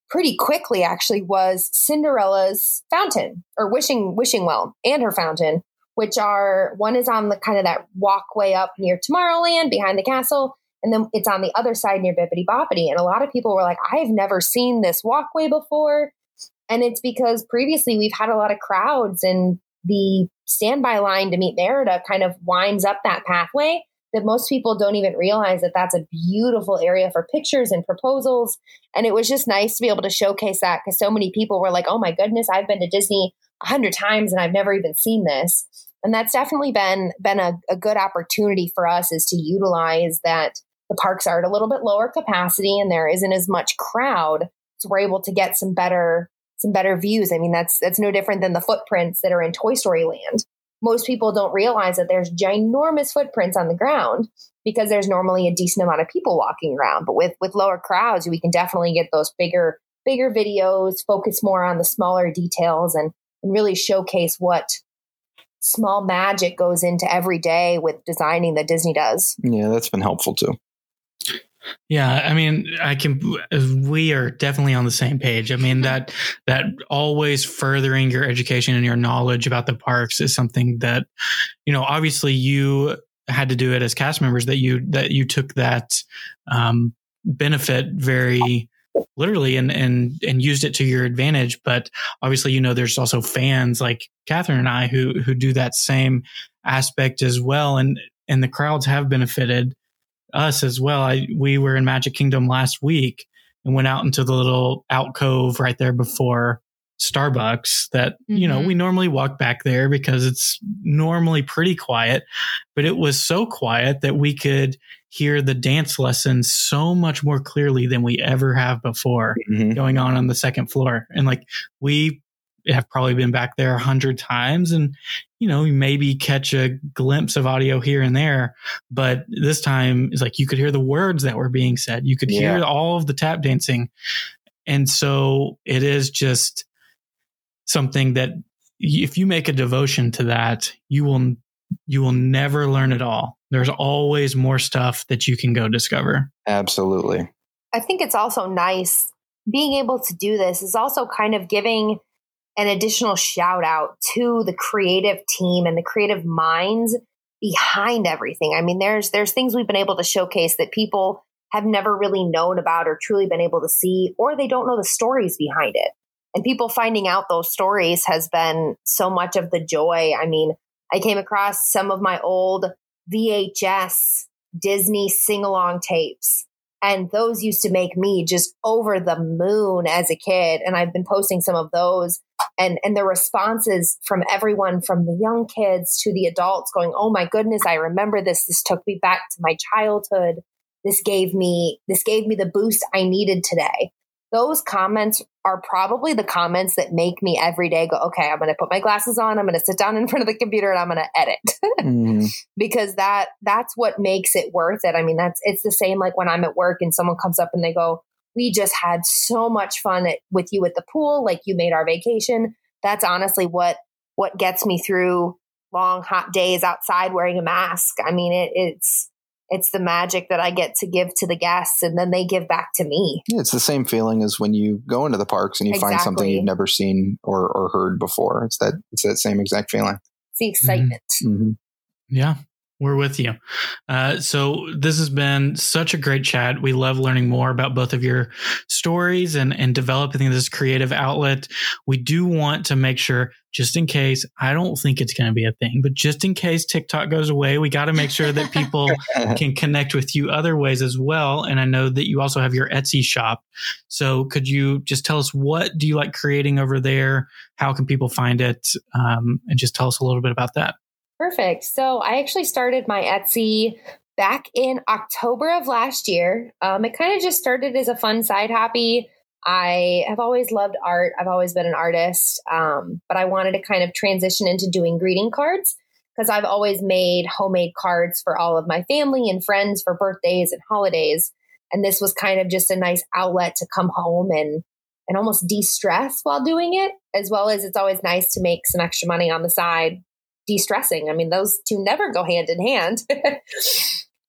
pretty quickly actually was Cinderella's fountain or wishing wishing well and her fountain, which are one is on the kind of that walkway up near Tomorrowland behind the castle, and then it's on the other side near Bibbidi Bobbidi. And a lot of people were like, I've never seen this walkway before. And it's because previously we've had a lot of crowds and the standby line to meet Merida kind of winds up that pathway that most people don't even realize that that's a beautiful area for pictures and proposals. And it was just nice to be able to showcase that because so many people were like, oh my goodness, I've been to Disney a hundred times and I've never even seen this. And that's definitely been been a, a good opportunity for us is to utilize that the parks are at a little bit lower capacity and there isn't as much crowd. So we're able to get some better some better views. I mean, that's that's no different than the footprints that are in Toy Story Land most people don't realize that there's ginormous footprints on the ground because there's normally a decent amount of people walking around. But with with lower crowds, we can definitely get those bigger bigger videos, focus more on the smaller details, and and really showcase what small magic goes into every day with designing that Disney does. Yeah, that's been helpful too. Yeah, I mean, I can. We are definitely on the same page. I mean that that always furthering your education and your knowledge about the parks is something that, you know, obviously you had to do it as cast members. That you that you took that um, benefit very literally and and and used it to your advantage. But obviously, you know, there's also fans like Catherine and I who who do that same aspect as well, and and the crowds have benefited us as well. I we were in Magic Kingdom last week and went out into the little alcove right there before Starbucks that, mm-hmm. you know, mm-hmm. we normally walk back there because it's normally pretty quiet, but it was so quiet that we could hear the dance lessons so much more clearly than we ever have before mm-hmm. going on on the second floor. And like we have probably been back there a hundred times and you know maybe catch a glimpse of audio here and there but this time it's like you could hear the words that were being said. You could yeah. hear all of the tap dancing. And so it is just something that if you make a devotion to that you will you will never learn it all. There's always more stuff that you can go discover. Absolutely. I think it's also nice being able to do this is also kind of giving an additional shout out to the creative team and the creative minds behind everything. I mean, there's there's things we've been able to showcase that people have never really known about or truly been able to see, or they don't know the stories behind it. And people finding out those stories has been so much of the joy. I mean, I came across some of my old VHS Disney sing along tapes and those used to make me just over the moon as a kid. And I've been posting some of those and, and the responses from everyone from the young kids to the adults going, Oh my goodness, I remember this. This took me back to my childhood. This gave me, this gave me the boost I needed today those comments are probably the comments that make me every day go, okay, I'm going to put my glasses on. I'm going to sit down in front of the computer and I'm going to edit mm. because that, that's what makes it worth it. I mean, that's, it's the same like when I'm at work and someone comes up and they go, we just had so much fun at, with you at the pool. Like you made our vacation. That's honestly what, what gets me through long hot days outside wearing a mask. I mean, it, it's, it's the magic that I get to give to the guests and then they give back to me. Yeah, it's the same feeling as when you go into the parks and you exactly. find something you've never seen or, or heard before. It's that it's that same exact feeling. It's the excitement. Mm-hmm. Mm-hmm. Yeah. We're with you. Uh, so this has been such a great chat. We love learning more about both of your stories and, and developing this creative outlet. We do want to make sure, just in case, I don't think it's going to be a thing, but just in case TikTok goes away, we got to make sure that people can connect with you other ways as well. And I know that you also have your Etsy shop. So could you just tell us what do you like creating over there? How can people find it? Um, and just tell us a little bit about that. Perfect. So I actually started my Etsy back in October of last year. Um, it kind of just started as a fun side hobby. I have always loved art. I've always been an artist, um, but I wanted to kind of transition into doing greeting cards because I've always made homemade cards for all of my family and friends for birthdays and holidays. And this was kind of just a nice outlet to come home and and almost de-stress while doing it, as well as it's always nice to make some extra money on the side de-stressing. I mean, those two never go hand in hand.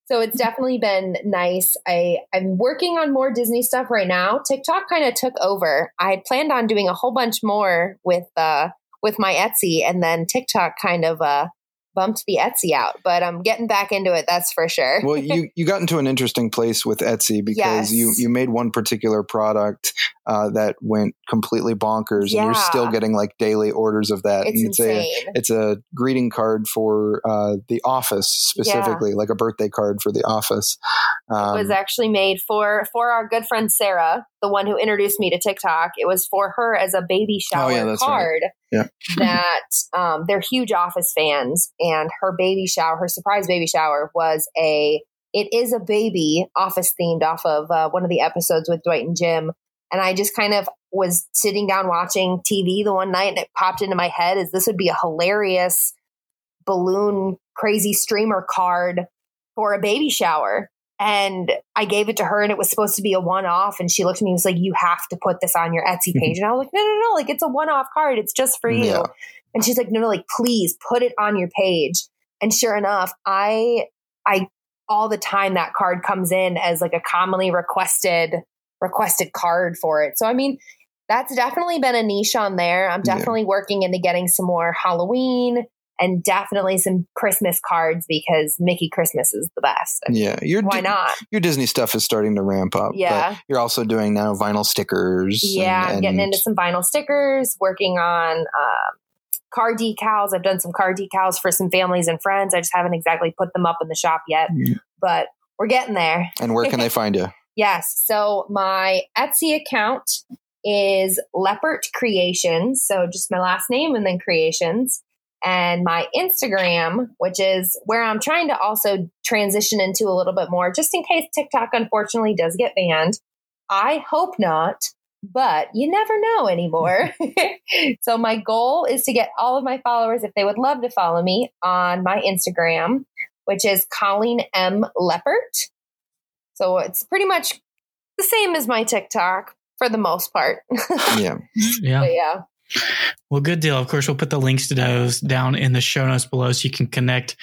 so it's definitely been nice. I I'm working on more Disney stuff right now. TikTok kind of took over. I had planned on doing a whole bunch more with uh with my Etsy and then TikTok kind of uh bumped the Etsy out, but I'm getting back into it. That's for sure. well, you you got into an interesting place with Etsy because yes. you you made one particular product uh, that went completely bonkers, yeah. and you're still getting like daily orders of that. It's, it's a it's a greeting card for uh, the office specifically, yeah. like a birthday card for the office. Um, it was actually made for for our good friend Sarah, the one who introduced me to TikTok. It was for her as a baby shower oh, yeah, card. Right. Yeah. that um, they're huge Office fans, and her baby shower, her surprise baby shower, was a it is a baby Office themed off of uh, one of the episodes with Dwight and Jim and I just kind of was sitting down watching TV the one night and it popped into my head is this would be a hilarious balloon crazy streamer card for a baby shower. And I gave it to her and it was supposed to be a one off. And she looked at me and was like, You have to put this on your Etsy mm-hmm. page. and I was like, No, no, no. Like, it's a one off card. It's just for you. Yeah. And she's like, No, no, like, please put it on your page. And sure enough, I, I, all the time that card comes in as like a commonly requested, requested card for it. So, I mean, that's definitely been a niche on there. I'm Yeah. definitely working into getting some more Halloween and definitely some Christmas cards because Mickey Christmas is the best. I mean, Yeah, your Why not? your Disney stuff is starting to ramp up. Yeah. you're also doing now vinyl stickers. Yeah, and- I'm getting into some vinyl stickers, working on um, car decals. I've done some car decals for some families and friends. I just haven't exactly put them up in the shop yet, Mm. but we're getting there. And where can they find you? Yes. So my Etsy account is Leopard Creations. So just my last name and then creations. And my Instagram, which is where I'm trying to also transition into a little bit more, just in case TikTok unfortunately does get banned. I hope not, but you never know anymore. so my goal is to get all of my followers, if they would love to follow me, on my Instagram, which is Colleen M. Leopard. So it's pretty much the same as my TikTok for the most part. Yeah. Yeah. But yeah. Well, good deal. Of course, we'll put the links to those down in the show notes below so you can connect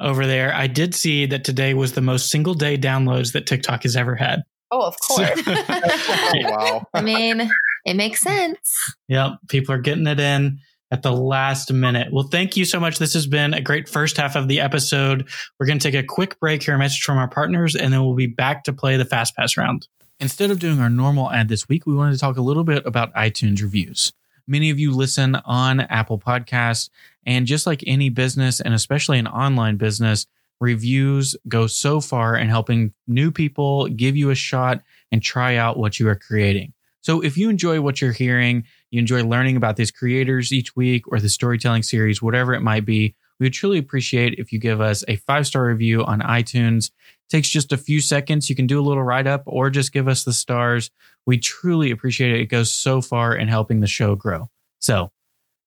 over there. I did see that today was the most single day downloads that TikTok has ever had. Oh, of course. Oh, wow. I mean, it makes sense. Yep. People are getting it in at the last minute. Well, thank you so much. This has been a great first half of the episode. We're going to take a quick break here, a message from our partners, and then we'll be back to play the Fast Pass round. Instead of doing our normal ad this week, we wanted to talk a little bit about iTunes reviews. Many of you listen on Apple Podcasts, and just like any business, and especially an online business, reviews go so far in helping new people give you a shot and try out what you are creating. So if you enjoy what you're hearing, you enjoy learning about these creators each week or the storytelling series, whatever it might be, we would truly appreciate if you give us a five star review on iTunes. takes just a few seconds. You can do a little write up or just give us the stars. We truly appreciate it. It goes so far in helping the show grow. So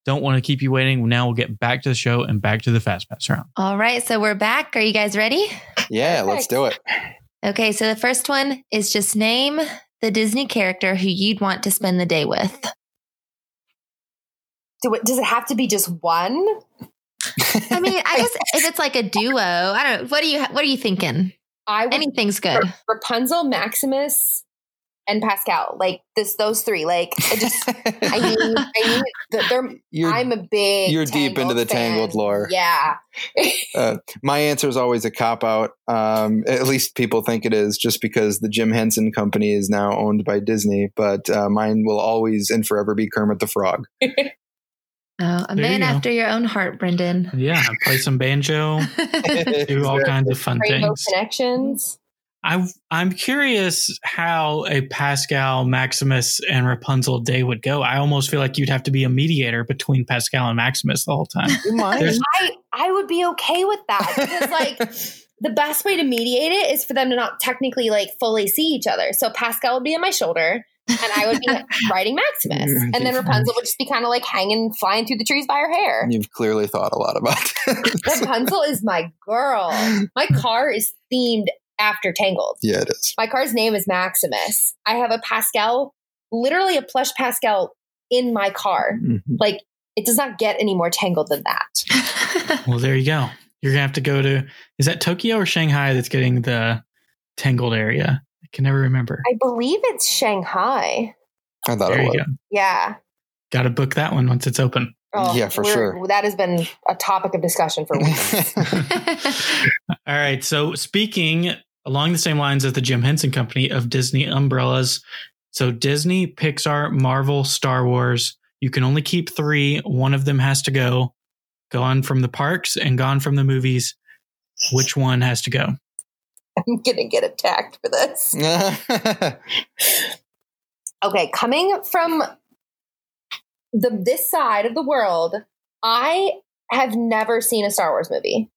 don't want to keep you waiting. Now we'll get back to the show and back to the fast pass round. All right. So we're back. Are you guys ready? Yeah, let's do it. Okay. So the first one is just name the Disney character who you'd want to spend the day with. Do it, does it have to be just one? I mean, I guess if it's like a duo, I don't. What are you, what are you thinking? I would Anything's good. Rapunzel, Maximus, and Pascal. Like this, those three. Like I just, I need, I need. the- They're, You're, I'm a big. you're deep into the fan. Tangled lore. Yeah. uh, my answer is always a cop out. Um, at least people think it is, just because the Jim Henson Company is now owned by Disney. But uh, mine will always and forever be Kermit the Frog. Oh, a There man go. after your own heart, Brendan. Yeah, play some banjo, do all kinds of fun Rainbow things. connections. I I'm curious how a Pascal, Maximus, and Rapunzel day would go. I almost feel like you'd have to be a mediator between Pascal and Maximus the whole time. I I would be okay with that because like the best way to mediate it is for them to not technically like fully see each other. So Pascal would be on my shoulder and I would be riding Maximus, and then Rapunzel would just be kind of like hanging, flying through the trees by her hair. You've clearly thought a lot about this. Rapunzel is my girl. My car is themed after Tangled. yeah, it is. My car's name is Maximus. I have a Pascal, literally a plush Pascal in my car. Mhm. Like it does not get any more tangled than that. Well, there you go. You're gonna have to go to is that Tokyo or Shanghai that's getting the tangled area? I can never remember. I believe it's Shanghai. I thought There it you was. go. Yeah. Got to book that one once it's open. Yeah, for sure. That has been a topic of discussion for weeks. All right. So speaking along the same lines as the Jim Henson Company of Disney umbrellas, so Disney, Pixar, Marvel, Star Wars. You can only keep three. One of them has to go. Gone from the parks and gone from the movies. Which one has to go? I'm gonna get attacked for this. Okay, coming from the this side of the world, I have never seen a Star Wars movie.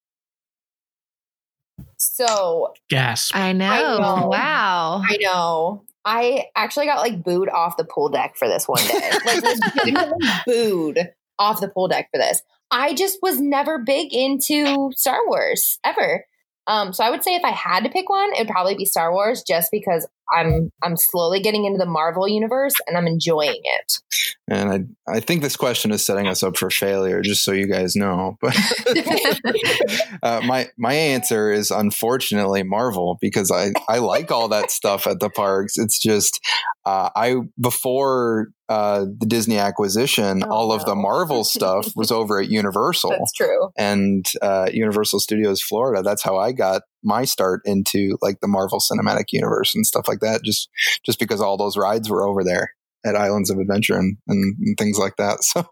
So Gasp. I know. I know. Wow. I know. I actually got like booed off the pool deck for this one day. Like legitimately booed off the pool deck for this. I just was never big into Star Wars ever. Um, so I would say if I had to pick one, it would probably be Star Wars, just because I'm I'm slowly getting into the Marvel universe and I'm enjoying it. And I, I think this question is setting us up for failure, just so you guys know. But uh, my my answer is unfortunately Marvel because I I like all that stuff at the parks. It's just uh, I before uh, the Disney acquisition, Oh, all of the. Marvel stuff was over at Universal That's true. and uh, Universal Studios Florida. That's how I got my start into like the Marvel Cinematic Universe and stuff like that. Just just because all those rides were over there at Islands of Adventure and, and, and things like that. So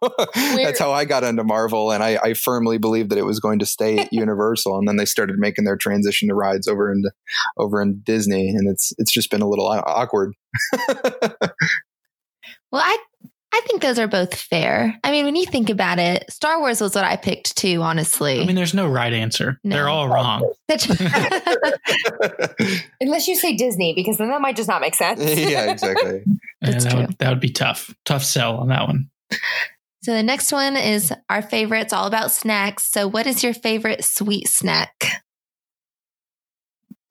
that's how I got into Marvel, and I, I firmly believed that it was going to stay at Universal. And then they started making their transition to rides over into over in Disney, and it's it's just been a little uh, awkward. Well, I I think those are both fair. I mean, when you think about it, Star Wars was what I picked too, honestly. I mean, there's no right answer. No. They're all wrong. Unless you say Disney, because then that might just not make sense. yeah, exactly. Yeah, that, true. would, that would be tough. Tough sell on that one. so the next one is our favorite. It's all about snacks. So, what is your favorite sweet snack?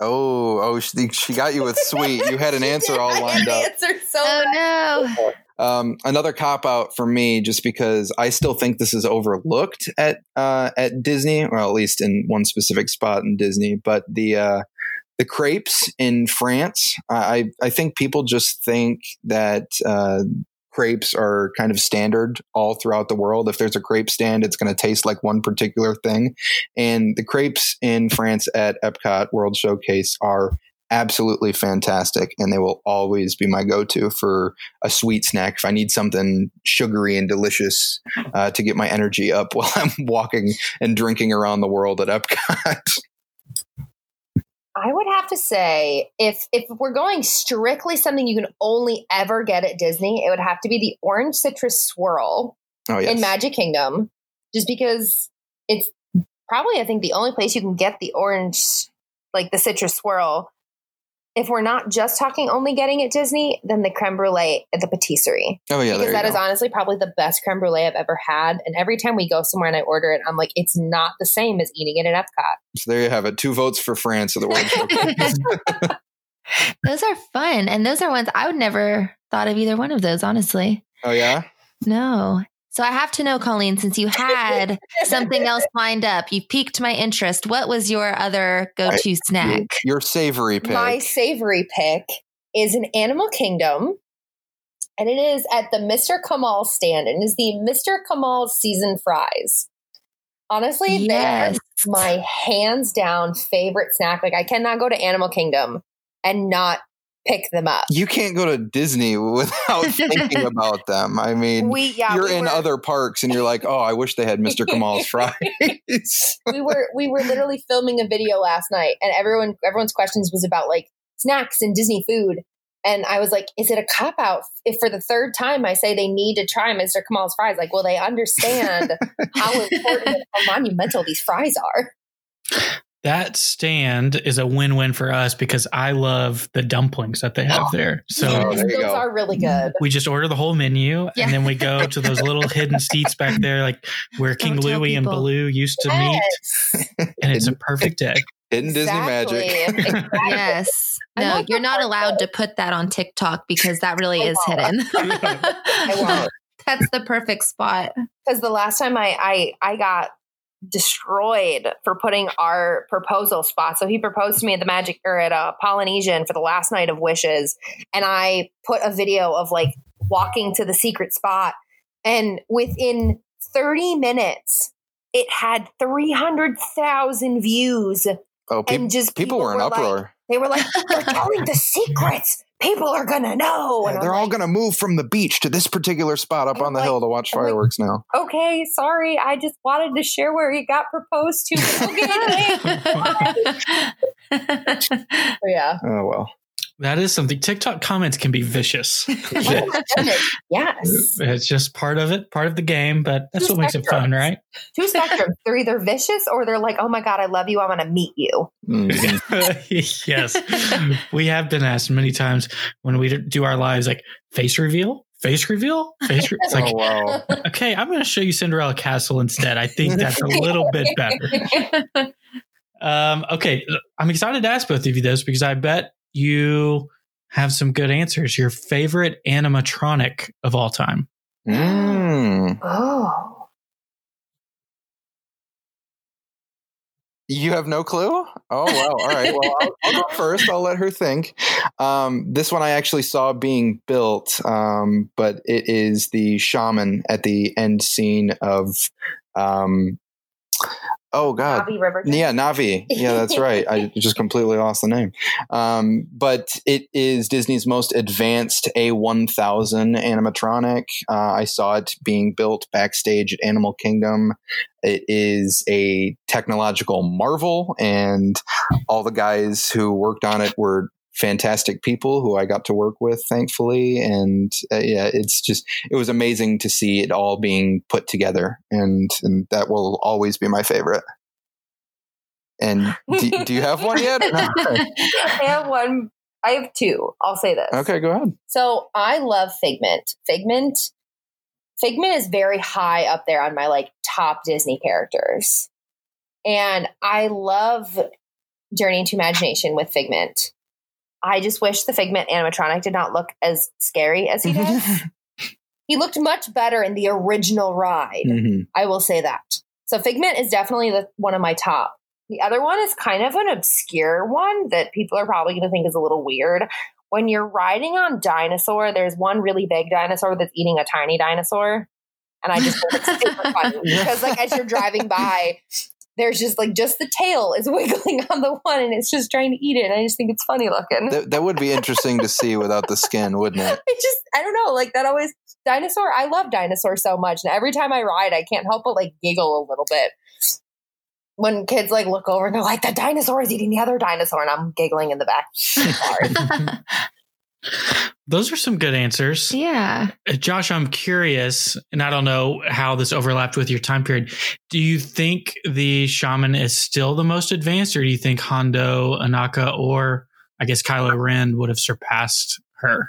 Oh, oh, she, she got you with sweet. You had an answer all lined the up. answer so Oh bad. no! Um, another cop out for me, just because I still think this is overlooked at uh, at Disney, or at least in one specific spot in Disney. But the uh, the crepes in France, I I think people just think that uh, crepes are kind of standard all throughout the world. If there's a crepe stand, it's going to taste like one particular thing. And the crepes in France at Epcot World Showcase are absolutely fantastic and they will always be my go-to for a sweet snack if i need something sugary and delicious uh, to get my energy up while i'm walking and drinking around the world at epcot I would have to say if if we're going strictly something you can only ever get at Disney, it would have to be the orange citrus swirl oh yes in Magic Kingdom, just because it's probably I think the only place you can get the orange, like the citrus swirl. If we're not just talking only getting at Disney, then the creme brulee at the patisserie. oh yeah there because you that is go. honestly probably the best creme brulee I've ever had. And every time we go somewhere and I order it, I'm like, it's not the same as eating it at Epcot. so there you have it two votes for france at the world Those are fun, and those are ones I would never thought of either one of those. Honestly, oh yeah no. So I have to know, Colleen, since you had something else lined up, you piqued my interest. What was your other go-to snack? your savory pick My savory pick is an Animal Kingdom. And it is at the Mr. Kamal stand. And it is the Mr. Kamal seasoned fries. Honestly, Yes. they're my hands down favorite snack. Like I cannot go to Animal Kingdom and not pick them up. you can't go to disney without thinking about them i mean We yeah, you're we in were- other parks and you're like oh i wish they had mr kamal's fries we were we were literally filming a video last night and everyone everyone's questions was about like snacks and Disney food. And I was like, is it a cop out if for the third time I say they need to try Mr. Kamal's fries? Like, will they understand how important and how monumental these fries are? That stand is a win-win for us because I love the dumplings that they have oh, there. So Oh, Yes, there those are really good. we just order the whole menu Yeah. and then we go to those little hidden seats back there, like where King Don't Louie and people. Baloo used to meet. And it's a perfect day. hidden disney exactly. magic Yes. No, you're not allowed to put that on TikTok because that really I is won't. hidden. I won't. That's the perfect spot. because the last time I, I I got destroyed for putting our proposal spot. So he proposed to me at the Magic or at a Polynesian for the last night of wishes, and I put a video of like walking to the secret spot, and within thirty minutes, it had three hundred thousand views, oh pe- and just people, were in like- uproar they were like, "They're telling the secrets. People are gonna know." Yeah, And they're all going to move from the beach to this particular spot up I'm on the like- hill to watch I'm like- fireworks now. okay, sorry, I just wanted to share where he got proposed to. Okay, yeah. Oh well. That is something. TikTok comments can be vicious. Oh my goodness. Yes. it's just part of it, part of the game, but that's Two what makes it fun, right? Two spectrums. They're either vicious or they're like, oh my God, I love you. I want to meet you. Mhm. yes. We have been asked many times when we do our lives, like face reveal, face reveal, face. Re-. It's like, oh wow. okay, I'm going to show you Cinderella Castle instead. I think that's a little bit better. Um, okay, I'm excited to ask both of you this because I bet you have some good answers. Your favorite animatronic of all time? Mm. Oh. You have no clue? Oh wow! All right. Well, I'll, I'll go first. I'll let her think. Um, this one I actually saw being built, um, but it is the shaman at the end scene of. Um, oh God! Riverton. Yeah, Na'vi. Yeah, that's right. I just completely lost the name. Um, but it is Disney's most advanced A1000 animatronic. Uh, I saw it being built backstage at Animal Kingdom. It is a technological marvel, and all the guys who worked on it were fantastic people who I got to work with, thankfully. And uh, yeah, it's just, it was amazing to see it all being put together. And, and that will always be my favorite. And do, do you have one yet? I have one. I have two. I'll say this. okay, go ahead. So I love Figment. Figment. Figment is very high up there on my like top Disney characters. And I love Journey into Imagination with Figment. I just wish the Figment animatronic did not look as scary as he does. he looked much better in the original ride. Mhm. I will say that. So Figment is definitely the, one of my top. The other one is kind of an obscure one that people are probably going to think is a little weird. When you're riding on dinosaur, there's one really big dinosaur that's eating a tiny dinosaur. And I just think it's super funny because like as you're driving by, there's just like just the tail is wiggling on the one and it's just trying to eat it. And I just think it's funny looking. That, that would be interesting to see without the skin, wouldn't it? I just I don't know, like that always dinosaur. I love dinosaurs so much, and every time I ride, I can't help but like giggle a little bit when kids like look over and they're like, "The dinosaur is eating the other dinosaur," and I'm giggling in the back. Sorry. Those are some good answers. yeah. Uh, Josh, I'm curious, and I don't know how this overlapped with your time period. Do you think the shaman is still the most advanced, or do you think Hondo, Ohnaka, or I guess Kylo Ren would have surpassed her?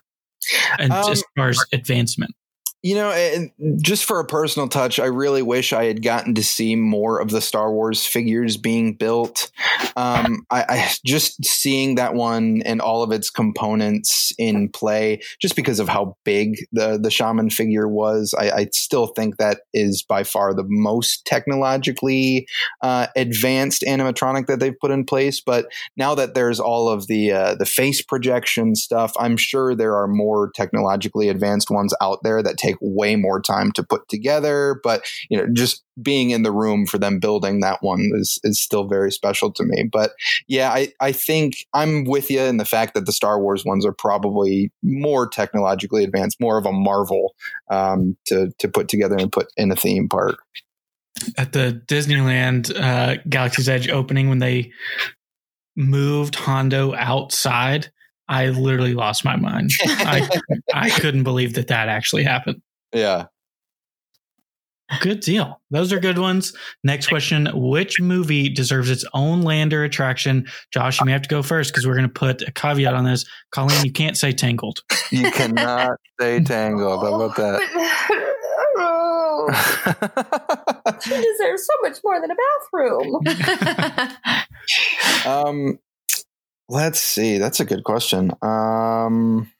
And Um, as far as advancement, You know, just for a personal touch, I really wish I had gotten to see more of the Star Wars figures being built. Um, I, I just seeing that one and all of its components in play, just because of how big the the shaman figure was, I, I still think that is by far the most technologically uh, advanced animatronic that they've put in place. But now that there's all of the uh, the face projection stuff, I'm sure there are more technologically advanced ones out there that take way more time to put together. But you know, just being in the room for them building that one is is still very special to me. But yeah, I I think I'm with you in the fact that the Star Wars ones are probably more technologically advanced, more of a marvel um, to to put together and put in a theme park. at the Disneyland uh, Galaxy's Edge opening, when they moved Hondo outside, I literally lost my mind. I, I couldn't believe that that actually happened. Yeah. Good deal. Those are good ones. Next question Which movie deserves its own lander attraction? Josh, you may have to go first because we're going to put a caveat on this. Colleen, you can't say Tangled. You cannot say tangled. How about that? that? she deserves so much more than a bathroom. um, let's see. That's a good question. Um,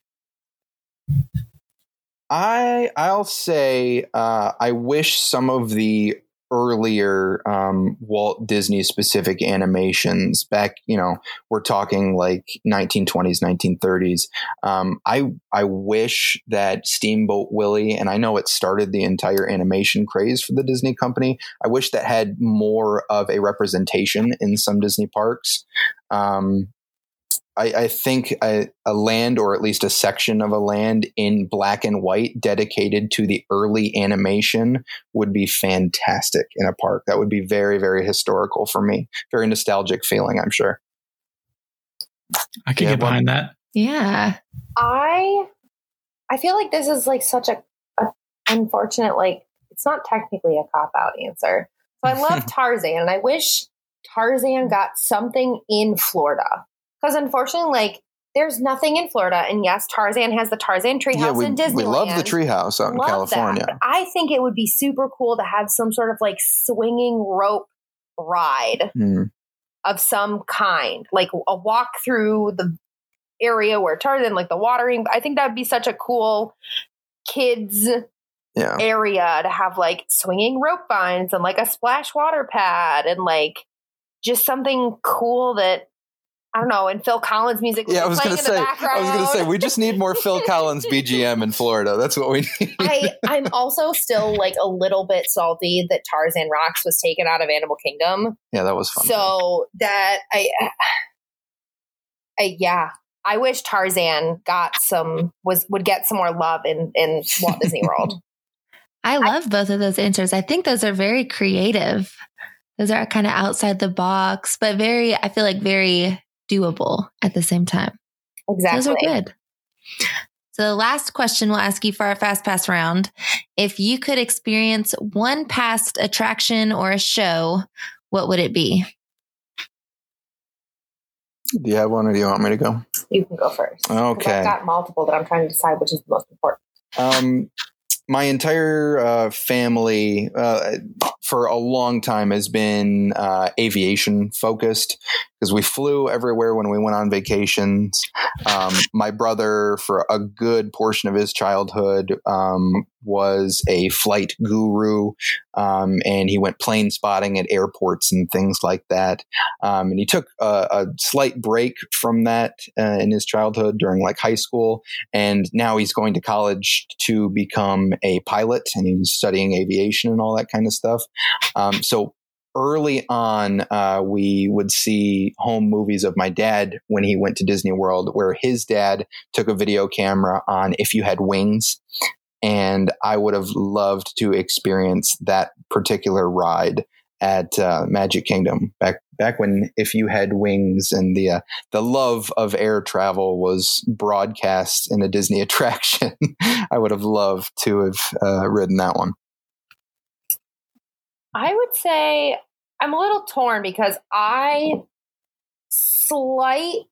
I I'll say uh, I wish some of the earlier um, Walt Disney specific animations back, you know, we're talking like 1920s, 1930s. Um, I I wish that Steamboat Willie, and I know it started the entire animation craze for the Disney company. I wish that had more of a representation in some Disney parks. Um, I, I think a, a land or at least a section of a land in black and white dedicated to the early animation would be fantastic in a park. That would be very, very historical for me. Very nostalgic feeling, I'm sure. I can Yeah, get well- behind that. Yeah. I I feel like this is like such a, a unfortunate like it's not technically a cop out answer. So I love Tarzan and I wish Tarzan got something in Florida. Because unfortunately, like there's nothing in Florida. And yes, Tarzan has the Tarzan treehouse yeah, we, in Disneyland. we love the treehouse out in Love California. That. But I think it would be super cool to have some sort of like swinging rope ride Hmm. of some kind, like a walk through the area where Tarzan, like the watering. I think that would be such a cool kids Yeah. area to have like swinging rope vines and like a splash water pad and like just something cool that I don't know. And Phil Collins music. Yeah, I was playing gonna in the say. I was gonna say we just need more Phil Collins BGM in Florida. That's what we need. I I'm also still like a little bit salty that Tarzan Rocks was taken out of Animal Kingdom. yeah, that was fun. So that I, I yeah, I wish Tarzan got some was would get some more love in in Walt Disney World. I love both of those answers. I think those are very creative. Those are kind of outside the box, but very, I feel like very doable at the same time. Exactly. Those are good. So the last question we'll ask you for our fast pass round. If you could experience one past attraction or a show, what would it be? do you have one, or do you want me to go? You can go first. Okay. I've got multiple that I'm trying to decide which is the most important. Um, my entire uh, family uh, for a long time has been uh, aviation focused because we flew everywhere when we went on vacations. Um, my brother, for a good portion of his childhood, um, was a flight guru, um, and he went plane spotting at airports and things like that. Um, and he took a, a slight break from that uh, in his childhood during like high school and now he's going to college to become a pilot and he's studying aviation and all that kind of stuff um, so early on uh, we would see home movies of my dad when he went to disney world where his dad took a video camera on if you had wings and i would have loved to experience that particular ride at uh, magic kingdom back back when if you had wings and the uh, the love of air travel was broadcast in a Disney attraction, I would have loved to have uh, ridden that one. I would say I'm a little torn because I slightly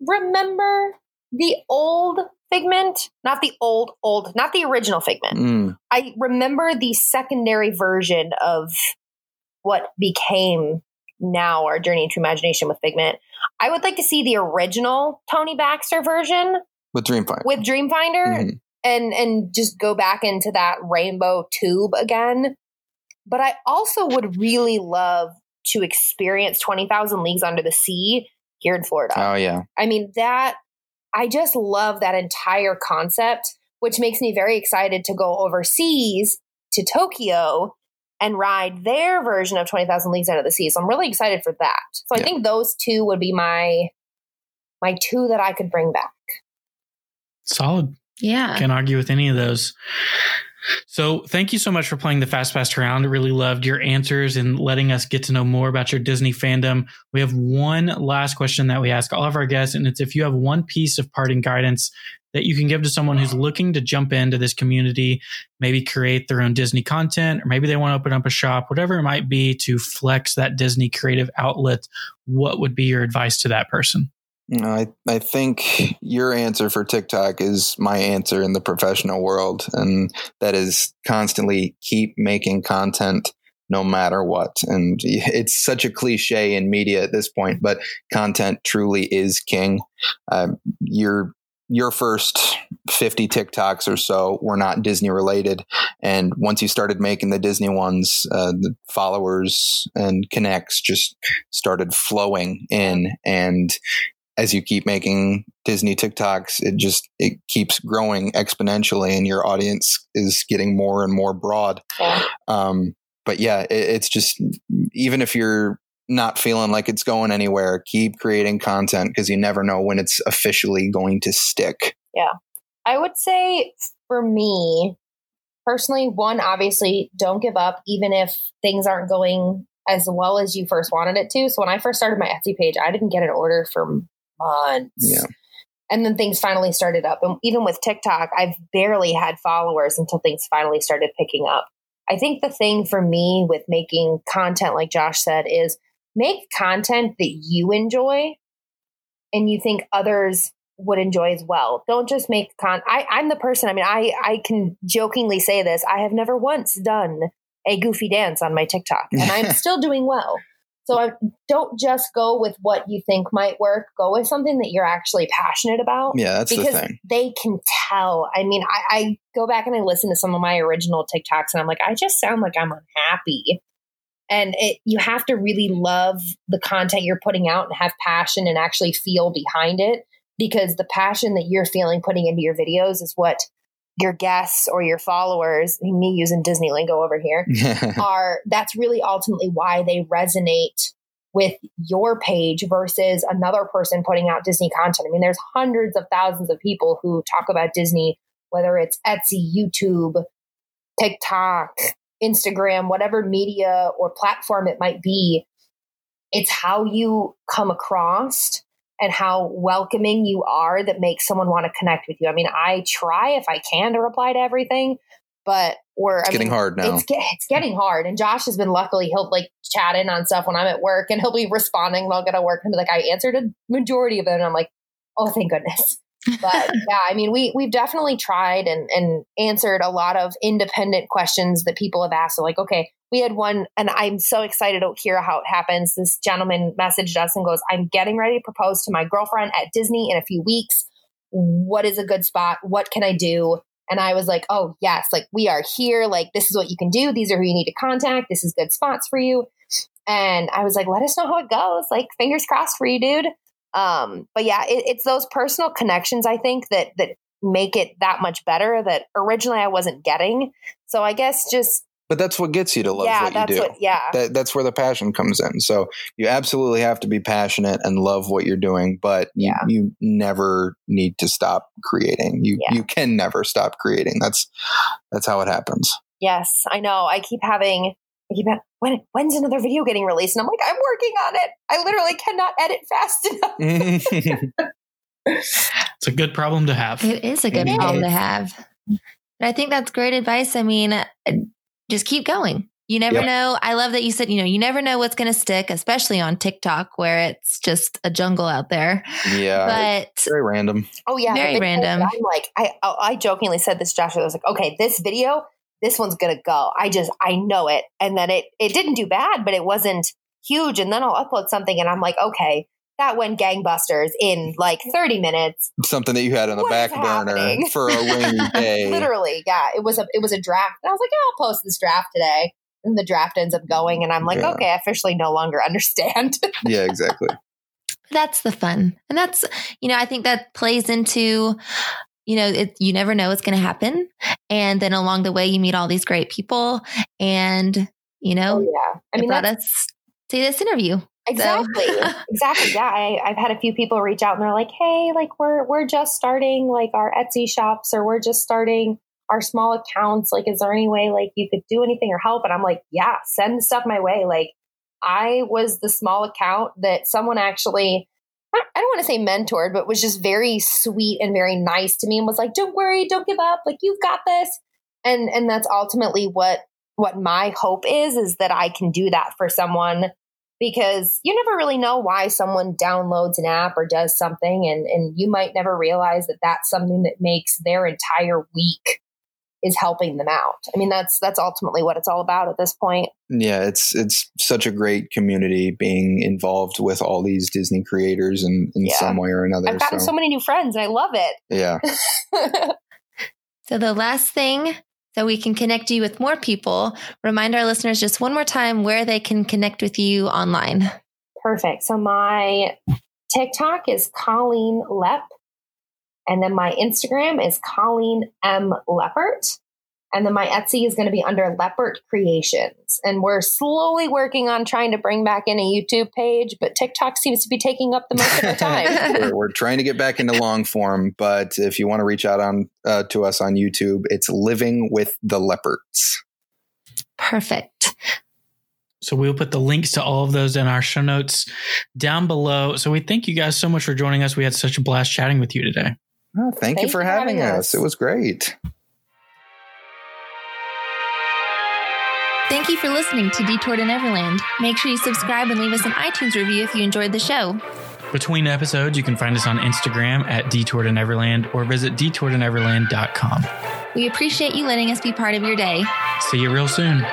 remember the old Figment, not the old, old, not the original Figment. Mm, I remember the secondary version of what became now our Journey into Imagination with Figment. I would like to see the original Tony Baxter version with Dreamfinder. with Dreamfinder Mhm. and and just go back into that rainbow tube again. But I also would really love to experience 20,000 Leagues Under the Sea here in Florida. Oh yeah, I mean, that, I just love that entire concept, which makes me very excited to go overseas to Tokyo and ride their version of 20,000 Leagues Under the Sea. So I'm really excited for that. So I think those two would be my, my two that I could bring back. Solid. Yeah. Can't argue with any of those. So, thank you so much for playing the Fast Pass round. I really loved your answers and letting us get to know more about your Disney fandom. We have one last question that we ask all of our guests, and it's if you have one piece of parting guidance that you can give to someone who's looking to jump into this community, maybe create their own Disney content, or maybe they want to open up a shop, whatever it might be to flex that Disney creative outlet, what would be your advice to that person? I I think your answer for TikTok is my answer in the professional world, and that is constantly keep making content no matter what. And it's such a cliche in media at this point, but content truly is king. Um, your your first 50 TikToks or so were not Disney related. And once you started making the Disney ones, uh, the followers and connects just started flowing in. And as you keep making Disney TikToks, it just it keeps growing exponentially, and your audience is getting more and more broad. Yeah. Um, but yeah, it, it's just even if you're not feeling like it's going anywhere, keep creating content because you never know when it's officially going to stick. Yeah, I would say for me personally, one, obviously, don't give up, even if things aren't going as well as you first wanted it to. So when I first started my Etsy page, I didn't get an order for months. Yeah. And then things finally started up. And even with TikTok, I've barely had followers until things finally started picking up. I think the thing for me with making content, like Josh said, is make content that you enjoy and you think others would enjoy as well. Don't just make con. I, I'm the person. I mean, I I can jokingly say this. I have never once done a goofy dance on my TikTok, and I'm still doing well. So I don't just go with what you think might work. Go with something that you're actually passionate about. Yeah, that's because the thing. they can tell. I mean, I, I go back and I listen to some of my original TikToks, and I'm like, I just sound like I'm unhappy. And it, you have to really love the content you're putting out and have passion and actually feel behind it because the passion that you're feeling putting into your videos is what your guests or your followers, me using Disney lingo over here, are that's really ultimately why they resonate with your page versus another person putting out Disney content. I mean, there's hundreds of thousands of people who talk about Disney, whether it's Etsy, YouTube, TikTok, Instagram, whatever media or platform it might be. It's how you come across and how welcoming you are that makes someone want to connect with you. I mean, I try if I can to reply to everything, but we're It's I getting mean, hard now. It's, it's getting hard. And Josh has been luckily, he'll like chat in on stuff when I'm at work and he'll be responding I'll get to work and be like, I answered a majority of it. And I'm like, oh, thank goodness. But yeah, I mean, we, we've definitely tried and, and answered a lot of independent questions that people have asked. So like, okay, we had one and I'm so excited to hear how it happens. This gentleman messaged us and goes, I'm getting ready to propose to my girlfriend at Disney in a few weeks. What is a good spot? What can I do? And I was like, oh, yes, like we are here. Like, this is what you can do. These are who you need to contact. This is good spots for you. And I was like, let us know how it goes. Like, fingers crossed for you, dude. Um, but yeah, it, it's those personal connections, I think, that, that make it that much better that originally I wasn't getting. So I guess just, but that's what gets you to love yeah, what you do. what, yeah. that, that's where the passion comes in. So you absolutely have to be passionate and love what you're doing, but you, Yeah. you never need to stop creating. You Yeah. you can never stop creating. That's that's how it happens. Yes, I know. I keep having, I keep, when, when's another video getting released? And I'm like, I'm working on it. I literally cannot edit fast enough. It's a good problem to have. It is a good It problem is. to have. But I think that's great advice. I mean, uh, just keep going. You never Yep. know. I love that you said, you know, you never know what's going to stick, especially on TikTok where it's just a jungle out there. yeah, But very random. Oh yeah, Very random. I'm like, I I I jokingly said this, Joshua. I was like, okay, this video, this one's gonna go. I just I know it, and then it it didn't do bad, but it wasn't huge. And then I'll upload something, and I'm like, okay, that went gangbusters in like 30 minutes. Something that you had on the What back burner happening? for a rainy day. Literally, yeah, it was a it was a draft. And I was like, yeah, I'll post this draft today. And the draft ends up going, and I'm like, Yeah. okay, I officially no longer understand. Yeah, exactly. that's the fun. And that's, you know, I think that plays into, you know, it, you never know what's going to happen. And then along the way, you meet all these great people. And, you know, oh yeah, I mean, brought that's us to this interview. Exactly. exactly. Yeah. I, I've had a few people reach out and they're like, hey, like we're we're just starting like our Etsy shops or we're just starting our small accounts. Like, is there any way like you could do anything or help? And I'm like, yeah, send stuff my way. Like I was the small account that someone actually I don't want to say mentored, but was just very sweet and very nice to me and was like, don't worry, don't give up. Like you've got this. And and that's ultimately what what my hope is, is that I can do that for someone because you never really know why someone downloads an app or does something and, and you might never realize that that's something that makes their entire week is helping them out i mean that's that's ultimately what it's all about at this point Yeah, it's it's such a great community being involved with all these Disney creators in, in Yeah. some way or another. i've gotten so, many new friends and i love it yeah. So the last thing, so we can connect you with more people, remind our listeners just one more time where they can connect with you online. perfect so my tiktok is colleen lep and then my instagram is colleen m leppert and then my etsy is going to be under leopard creations and we're slowly working on trying to bring back in a youtube page but tiktok seems to be taking up the most of our time we're, we're trying to get back into long form, but if you want to reach out on uh, to us on YouTube, it's Living with the Leopards. Perfect. So we'll put the links to all of those in our show notes down below. So we thank you guys so much for joining us. We had such a blast chatting with you today. Oh, thank, you for having, us. It was great. Thank you for listening to Detour to Neverland. Make sure you subscribe and leave us an iTunes review if you enjoyed the show. Between episodes, you can find us on Instagram at Detour to Neverland or visit detourtoneverland.com. We appreciate you letting us be part of your day. See you real soon.